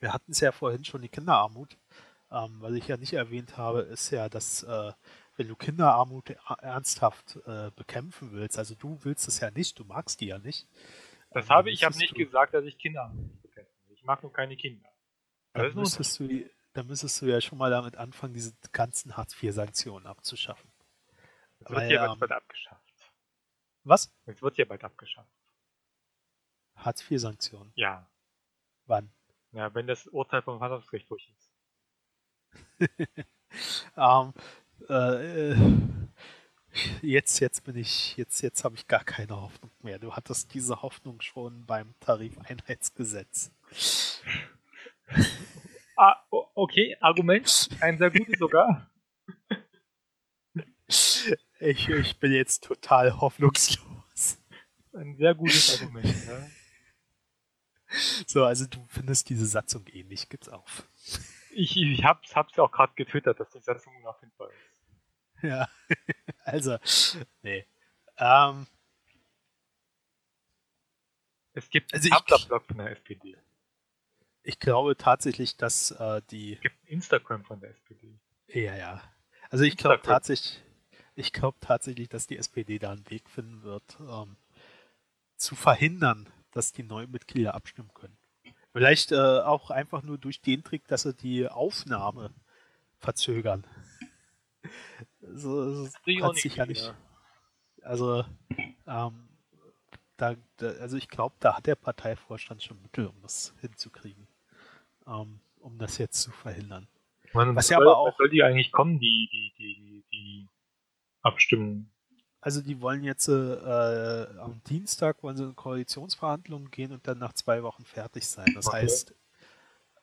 wir hatten es ja vorhin schon die Kinderarmut. Ähm, was ich ja nicht erwähnt habe, ist ja, dass äh, wenn du Kinderarmut ernsthaft äh, bekämpfen willst, also du willst es ja nicht, du magst die ja nicht. Das habe ich, ich habe nicht gesagt, dass ich Kinderarmut bekämpfen will. Ich mag nur keine Kinder. Dann müsstest, du, dann müsstest du ja schon mal damit anfangen, diese ganzen Hartz-IV-Sanktionen abzuschaffen. Das wird ja ähm, bald abgeschafft. Was? Es wird ja bald abgeschafft. Hartz-IV-Sanktionen? Ja. Wann? Ja, wenn das Urteil vom Verfassungsgericht durch ist. ähm, äh, jetzt, jetzt bin ich, jetzt, jetzt habe ich gar keine Hoffnung mehr. Du hattest diese Hoffnung schon beim Tarifeinheitsgesetz. Ah, okay, Argument. Ein sehr gutes sogar. Ich, ich bin jetzt total hoffnungslos. Ein sehr gutes Argument, ja. So, also du findest diese Satzung ähnlich, gibt's auf. Ich, ich hab's, hab's auch gerade getwittert, dass die Satzung unauffindbar ist. Ja, also, nee. Ähm, es gibt also einen blog von der SPD. Ich glaube tatsächlich, dass äh, die. Es gibt Instagram von der SPD. Ja, ja. Also ich glaube tatsächlich, ich glaube tatsächlich, dass die SPD da einen Weg finden wird, ähm, zu verhindern, dass die neuen Mitglieder abstimmen können. Vielleicht äh, auch einfach nur durch den Trick, dass sie die Aufnahme verzögern. So, so hat sich ja nicht. Also, ähm, da, da, also ich glaube, da hat der Parteivorstand schon Mittel, um das hinzukriegen. Ähm, um das jetzt zu verhindern. Man, was ja aber auch. soll die eigentlich kommen, die, die, die, die Abstimmung? Also die wollen jetzt äh, am Dienstag wollen sie in Koalitionsverhandlungen gehen und dann nach zwei Wochen fertig sein. Das okay. heißt,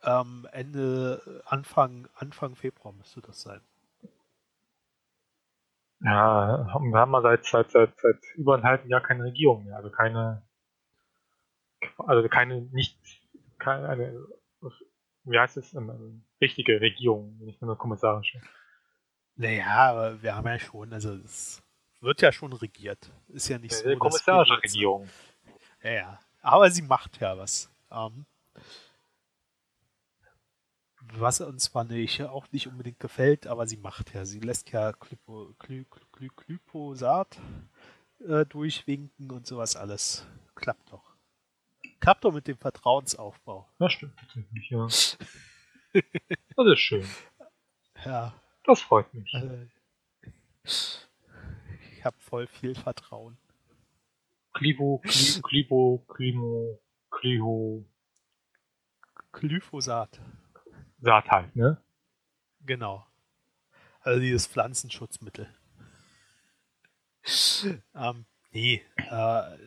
ähm, Ende, Anfang, Anfang Februar müsste das sein. Ja, wir haben mal seit, seit, seit, seit über einem halben Jahr keine Regierung mehr, also keine, also keine, nicht, keine, eine, wie heißt es, eine richtige Regierung, nicht nur eine kommissarische. Naja, aber wir haben ja schon, also es wird ja schon regiert. Ist ja nicht Ja, so. wir kommissarische Regierung. Ja, ja. Aber sie macht ja was. Ähm, was uns zwar nicht, auch nicht unbedingt gefällt, aber sie macht ja. Sie lässt ja Glypo, Gly, Gly, Glyphosat äh, durchwinken und sowas alles. Klappt doch. Klappt doch mit dem Vertrauensaufbau. Das stimmt tatsächlich, ja. Das ist schön. Ja, Das freut mich. äh, ich habe voll viel Vertrauen. Klivo, Kli- Klivo, Klimo, Kliho, Glyphosat, Saat halt, ne? genau. Also dieses Pflanzenschutzmittel. ähm, nee, äh,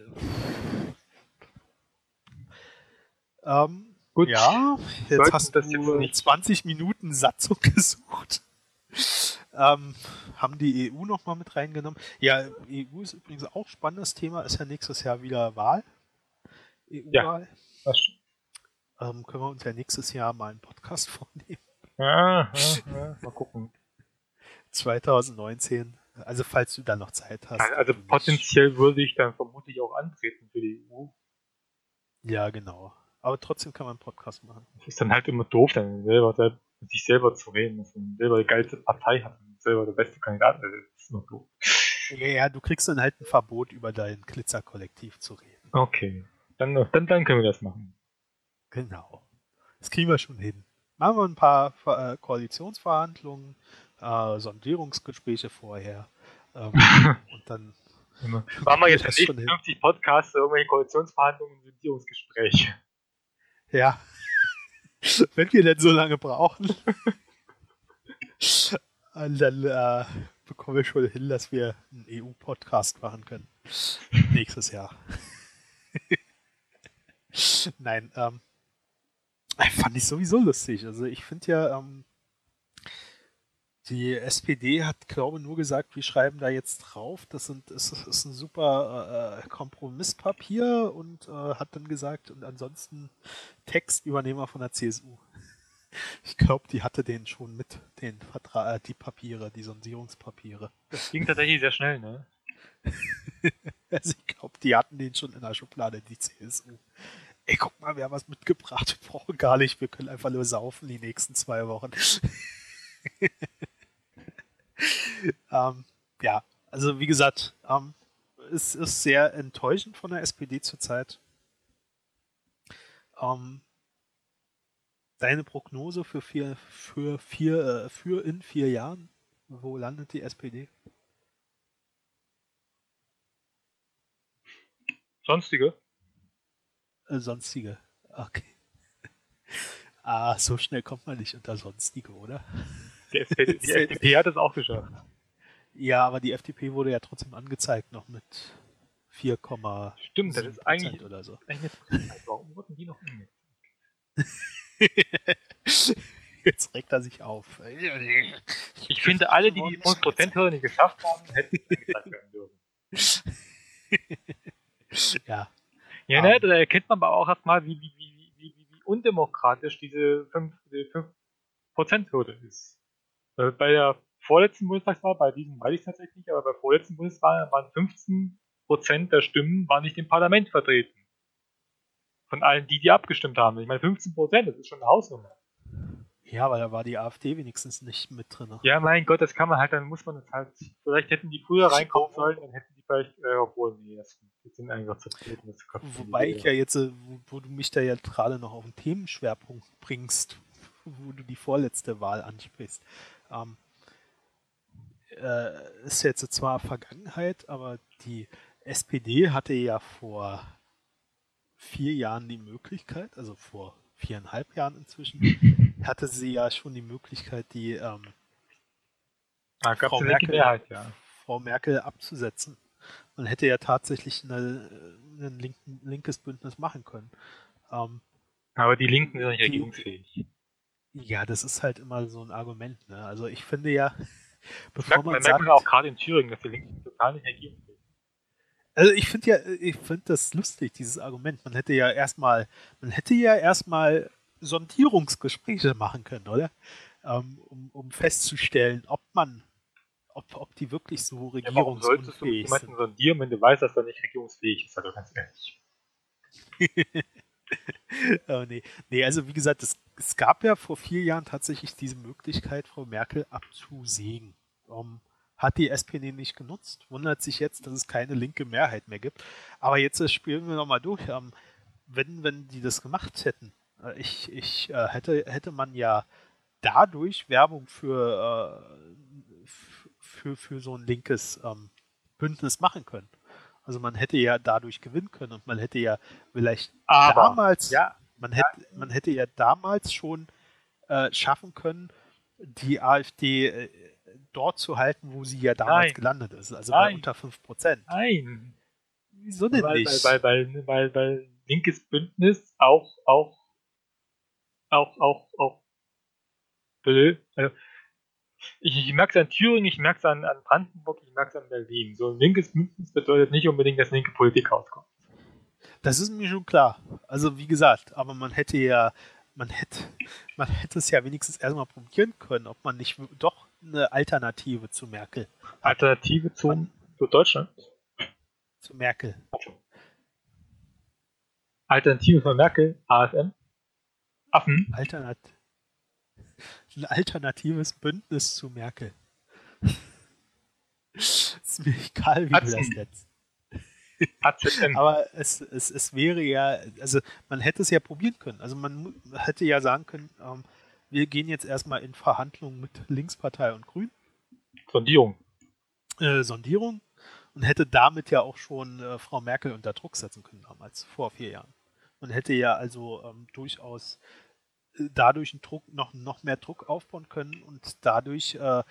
ähm, Gut. ja, jetzt sollten hast du jetzt nicht- 20 Minuten Satzung gesucht. Ähm, haben die EU noch mal mit reingenommen. Ja, EU ist übrigens auch spannendes Thema, ist ja nächstes Jahr wieder Wahl. EU-Wahl. Das stimmt. Ähm, können wir uns ja nächstes Jahr mal einen Podcast vornehmen. Ja, ja, ja, mal gucken. 2019. Also falls du da noch Zeit hast. Also potenziell würde ich dann vermutlich auch antreten für die EU. Ja, genau. Aber trotzdem kann man einen Podcast machen. Das ist dann halt immer doof, dann selber, selber mit sich selber zu reden, dass man selber die geilste Partei hat und selber der beste Kandidat ist. Das ist immer doof. Ja, ja, du kriegst dann halt ein Verbot, über dein Glitzer-Kollektiv zu reden. Okay. Dann, dann, dann können wir das machen. Genau. Das kriegen wir schon hin. Machen wir ein paar äh, Koalitionsverhandlungen, äh, Sondierungsgespräche vorher. Ähm, und dann. Machen wir jetzt hin. 50 Podcasts irgendwelche Koalitionsverhandlungen und Sondierungsgespräche. Ja. Wenn wir denn so lange brauchen. Dann äh, bekommen wir schon hin, dass wir einen EU-Podcast machen können. Nächstes Jahr. Nein, ähm, fand ich sowieso lustig. Also ich finde ja, ähm, die SPD hat, glaube nur gesagt, wir schreiben da jetzt drauf. Das, sind, ist, ist ein super äh, Kompromisspapier und äh, hat dann gesagt, und ansonsten Textübernehmer von der CSU. Ich glaube, die hatte den schon mit, den Vertra äh, die Papiere, die Sondierungspapiere. Das ging tatsächlich sehr schnell, ne? Also ich glaube, die hatten den schon in der Schublade, die CSU. Ey, guck mal, wir haben was mitgebracht. Wir brauchen gar nicht, wir können einfach nur saufen die nächsten zwei Wochen. ähm, ja, also wie gesagt, ähm, es ist sehr enttäuschend von der SPD zurzeit. Ähm, deine Prognose für vier, für vier, äh, für in vier Jahren? Wo landet die SPD? Sonstige? Äh, sonstige. Okay. Ah, so schnell kommt man nicht unter sonstige, oder? Die, FDP hat es auch geschafft. Ja, aber die FDP wurde ja trotzdem angezeigt, noch mit 4,7 Stimmt, das ist eigentlich, oder so. eigentlich. Warum wurden die noch angezeigt? Jetzt regt er sich auf. Ich finde, alle, die die 5%-Hürde nicht geschafft haben, hätten angezeigt werden dürfen. Ja, Ja, ne, da erkennt man aber auch erstmal, wie, wie, wie, wie, wie, undemokratisch diese 5%, diese 5 ist. Äh, Bei der vorletzten Bundestagswahl, bei diesem weiß ich tatsächlich nicht, aber bei der vorletzten Bundestagswahl waren 15% der Stimmen waren nicht im Parlament vertreten. Von allen, die, die abgestimmt haben. Ich meine, 15%, das ist schon eine Hausnummer. ja, aber da war die AfD wenigstens nicht mit drin. Ja, mein Gott, das kann man halt, dann muss man das halt, vielleicht hätten die früher reinkommen sollen, dann hätten die vielleicht, äh, obwohl, nee, das, die sind einfach zu treten. Das Wobei ich ja jetzt, äh, wo, wo du mich da ja gerade noch auf den Themenschwerpunkt bringst, wo du die vorletzte Wahl ansprichst, ähm, äh, ist jetzt zwar Vergangenheit, aber die SPD hatte ja vor vier Jahren die Möglichkeit, also vor viereinhalb Jahren inzwischen, hatte sie ja schon die Möglichkeit, die ähm, Ah, Frau Merkel, Mehrheit, ja. Frau Merkel abzusetzen. Man hätte ja tatsächlich eine, ein linkes Bündnis machen können. Ähm, Aber die Linken sind nicht Die- regierungsfähig. Ja, das ist halt immer so ein Argument. Ne? Also ich finde ja, bevor Merkt, man man sagt, merkt man auch gerade in Thüringen, dass die Linken total nicht regierungsfähig sind. also ich finde ja, ich finde das lustig, dieses Argument. Man hätte ja erstmal, man hätte ja erstmal Sondierungsgespräche machen können, oder? Ähm, um, um festzustellen, ob man ob, ob die wirklich so Ja, warum solltest du jemanden sind. sondieren, wenn du weißt, dass er nicht regierungsfähig ist? Also ganz ehrlich. oh, nee. nee, also wie gesagt, es, es gab ja vor vier Jahren tatsächlich diese Möglichkeit, Frau Merkel abzusägen. Ähm, hat die SPD nicht genutzt, wundert sich jetzt, dass es keine linke Mehrheit mehr gibt. Aber jetzt äh, spielen wir nochmal durch. Ähm, wenn, wenn die das gemacht hätten, äh, ich, ich äh, hätte, hätte man ja dadurch Werbung für, äh, für, für so ein linkes ähm, Bündnis machen können. Also man hätte ja dadurch gewinnen können und man hätte ja vielleicht Aber, damals, ja, man hätte, man hätte ja damals schon äh, schaffen können, die AfD äh, dort zu halten, wo sie ja damals Nein. gelandet ist, also bei Nein. unter 5%. nein. Wieso denn Weil, nicht? weil, weil, weil, weil, weil linkes Bündnis auch, auch, auch, auch, auch, blöd. Also, ich, ich merke es an Thüringen, ich merke es an, an Brandenburg, ich merke es an Berlin. So ein linkes Bündnis bedeutet nicht unbedingt, dass linke Politik rauskommt. Das ist mir schon klar. Also wie gesagt, aber man hätte ja, man hätte, man hätte es ja wenigstens erstmal probieren können, ob man nicht doch eine Alternative zu Merkel, Alternative zum, zu Deutschland. zu Merkel. Alternative von Merkel, AFM. Affen. Alternat ein alternatives Bündnis zu Merkel. ist mir egal, wie du das Atzen. Aber es, es, es wäre ja, also man hätte es ja probieren können. Also man hätte ja sagen können, ähm, wir gehen jetzt erstmal in Verhandlungen mit Linkspartei und Grün, Sondierung. äh, Sondierung, und hätte damit ja auch schon äh, Frau Merkel unter Druck setzen können damals, vor vier Jahren. Man hätte ja also ähm, durchaus äh, dadurch einen Druck, noch, noch mehr Druck aufbauen können und dadurch äh,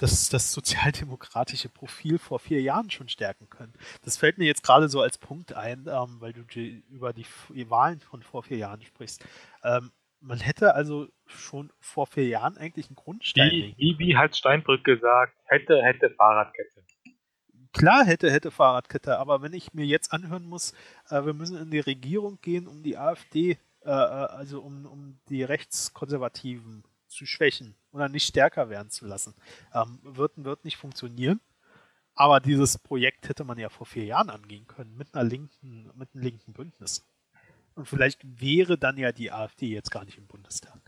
das, das sozialdemokratische Profil vor vier Jahren schon stärken können. Das fällt mir jetzt gerade so als Punkt ein, ähm, weil du die, über die, die Wahlen von vor vier Jahren sprichst. Ähm, man hätte also schon vor vier Jahren eigentlich einen Grundstein wie, wie hat Steinbrück gesagt, hätte, hätte Fahrradkette. Klar hätte, hätte Fahrradkette, aber wenn ich mir jetzt anhören muss, äh, wir müssen in die Regierung gehen, um die AfD, äh, äh, also um, um die Rechtskonservativen zu schwächen oder nicht stärker werden zu lassen, ähm, wird, wird nicht funktionieren. Aber dieses Projekt hätte man ja vor vier Jahren angehen können, mit einer linken, mit einem linken Bündnis. Und vielleicht wäre dann ja die AfD jetzt gar nicht im Bundestag.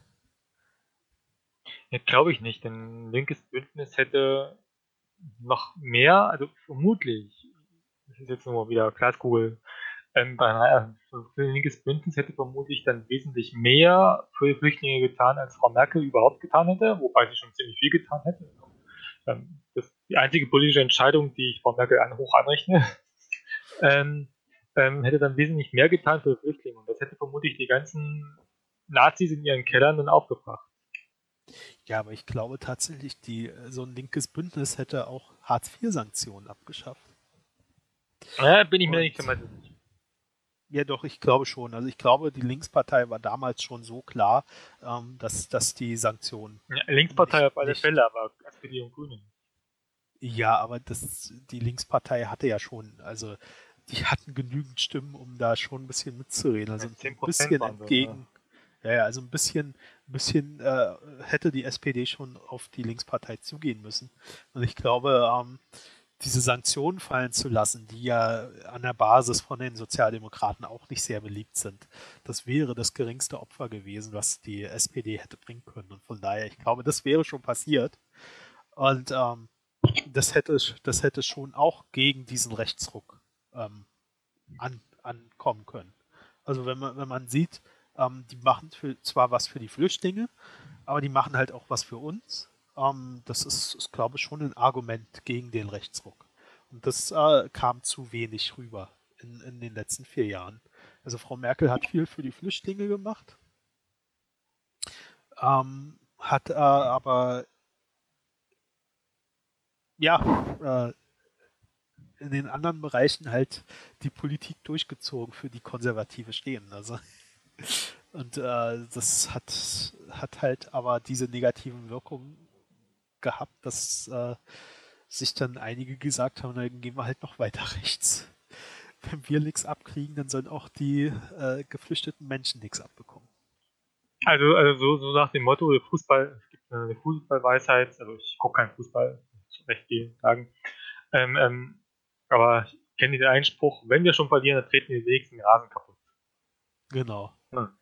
Ja, glaube ich nicht, denn ein linkes Bündnis hätte noch mehr, also vermutlich, das ist jetzt nur wieder Glaskugel, ähm, bei einer, für ein linkes Bündnis hätte vermutlich dann wesentlich mehr für die Flüchtlinge getan, als Frau Merkel überhaupt getan hätte, wobei sie schon ziemlich viel getan hätte. Ähm, das ist die einzige politische Entscheidung, die ich Frau Merkel an, hoch anrechne. ähm, ähm, hätte dann wesentlich mehr getan für die Flüchtlinge. Und das hätte vermutlich die ganzen Nazis in ihren Kellern dann aufgebracht. Ja, aber ich glaube tatsächlich, die, so ein linkes Bündnis hätte auch Hartz-IV-Sanktionen abgeschafft. Ja, bin ich mir Und- nicht sicher. Ja, doch, ich glaube schon. Also ich glaube, die Linkspartei war damals schon so klar, ähm, dass, dass die Sanktionen. Ja, Linkspartei Nicht- auf alle. Fälle, aber SPD und Grüne. Ja, aber das, die Linkspartei hatte ja schon, also die hatten genügend Stimmen, um da schon ein bisschen mitzureden. Also ein 10% bisschen entgegen. Ja, ja, also ein bisschen, ein bisschen äh, hätte die SPD schon auf die Linkspartei zugehen müssen. Und ich glaube, ähm, diese Sanktionen fallen zu lassen, die ja an der Basis von den Sozialdemokraten auch nicht sehr beliebt sind, das wäre das geringste Opfer gewesen, was die SPD hätte bringen können. Und von daher, ich glaube, das wäre schon passiert. Und ähm, das hätte, das hätte schon auch gegen diesen Rechtsruck ähm, an, ankommen können. Also wenn man, wenn man sieht, ähm, die machen für, zwar was für die Flüchtlinge, aber die machen halt auch was für uns. Ähm, das ist, ist glaube ich, schon ein Argument gegen den Rechtsruck. Und das äh, kam zu wenig rüber in, in den letzten vier Jahren. Also Frau Merkel hat viel für die Flüchtlinge gemacht, ähm, hat äh, aber ja, äh, in den anderen Bereichen halt die Politik durchgezogen, für die Konservative stehen. Also und äh, das hat, hat halt aber diese negativen Wirkungen gehabt, dass äh, sich dann einige gesagt haben, dann gehen wir halt noch weiter rechts. Wenn wir nichts abkriegen, dann sollen auch die äh, geflüchteten Menschen nichts abbekommen. Also, also so, so nach dem Motto, Fußball, es gibt eine Fußballweisheit, also ich gucke keinen Fußball, recht geben, sagen. Ähm, ähm, aber ich kenne den Einspruch, wenn wir schon verlieren, dann treten wir wenigstens den Rasen kaputt. Genau. Verstehe.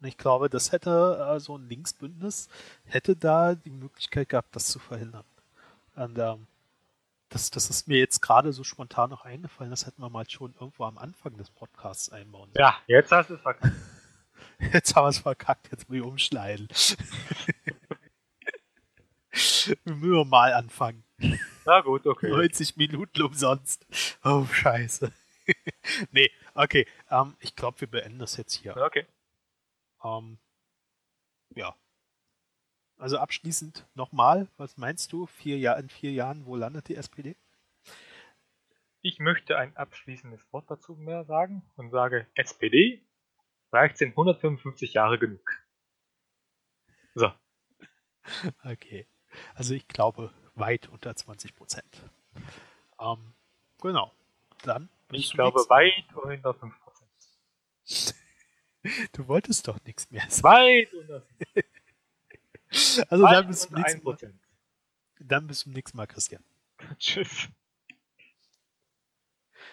Und ich glaube, das hätte äh, so ein Linksbündnis, hätte da die Möglichkeit gehabt, das zu verhindern. Und ähm, das, das ist mir jetzt gerade so spontan noch eingefallen, das hätten wir mal schon irgendwo am Anfang des Podcasts einbauen sollen. Ja, jetzt hast du es verkackt. Jetzt haben wir es verkackt, jetzt muss ich umschneiden. wir müssen mal anfangen. Na gut, okay. 90 Minuten umsonst. Oh, scheiße. nee, okay. Ähm, ich glaube, wir beenden das jetzt hier. Okay. Ähm, ja. Also abschließend nochmal, was meinst du? Vier Jahr, in vier Jahren, wo landet die SPD? Ich möchte ein abschließendes Wort dazu mehr sagen und sage, SPD reicht in 155 Jahre genug. So. Okay. Also ich glaube weit unter 20 Prozent. Ähm, genau. Dann. Ich glaube weit unter 5 Prozent. Du wolltest doch nichts mehr. Weit unter 5 Also dann bis zum nächsten 1 Mal. Dann bis zum nächsten Mal, Christian. Tschüss.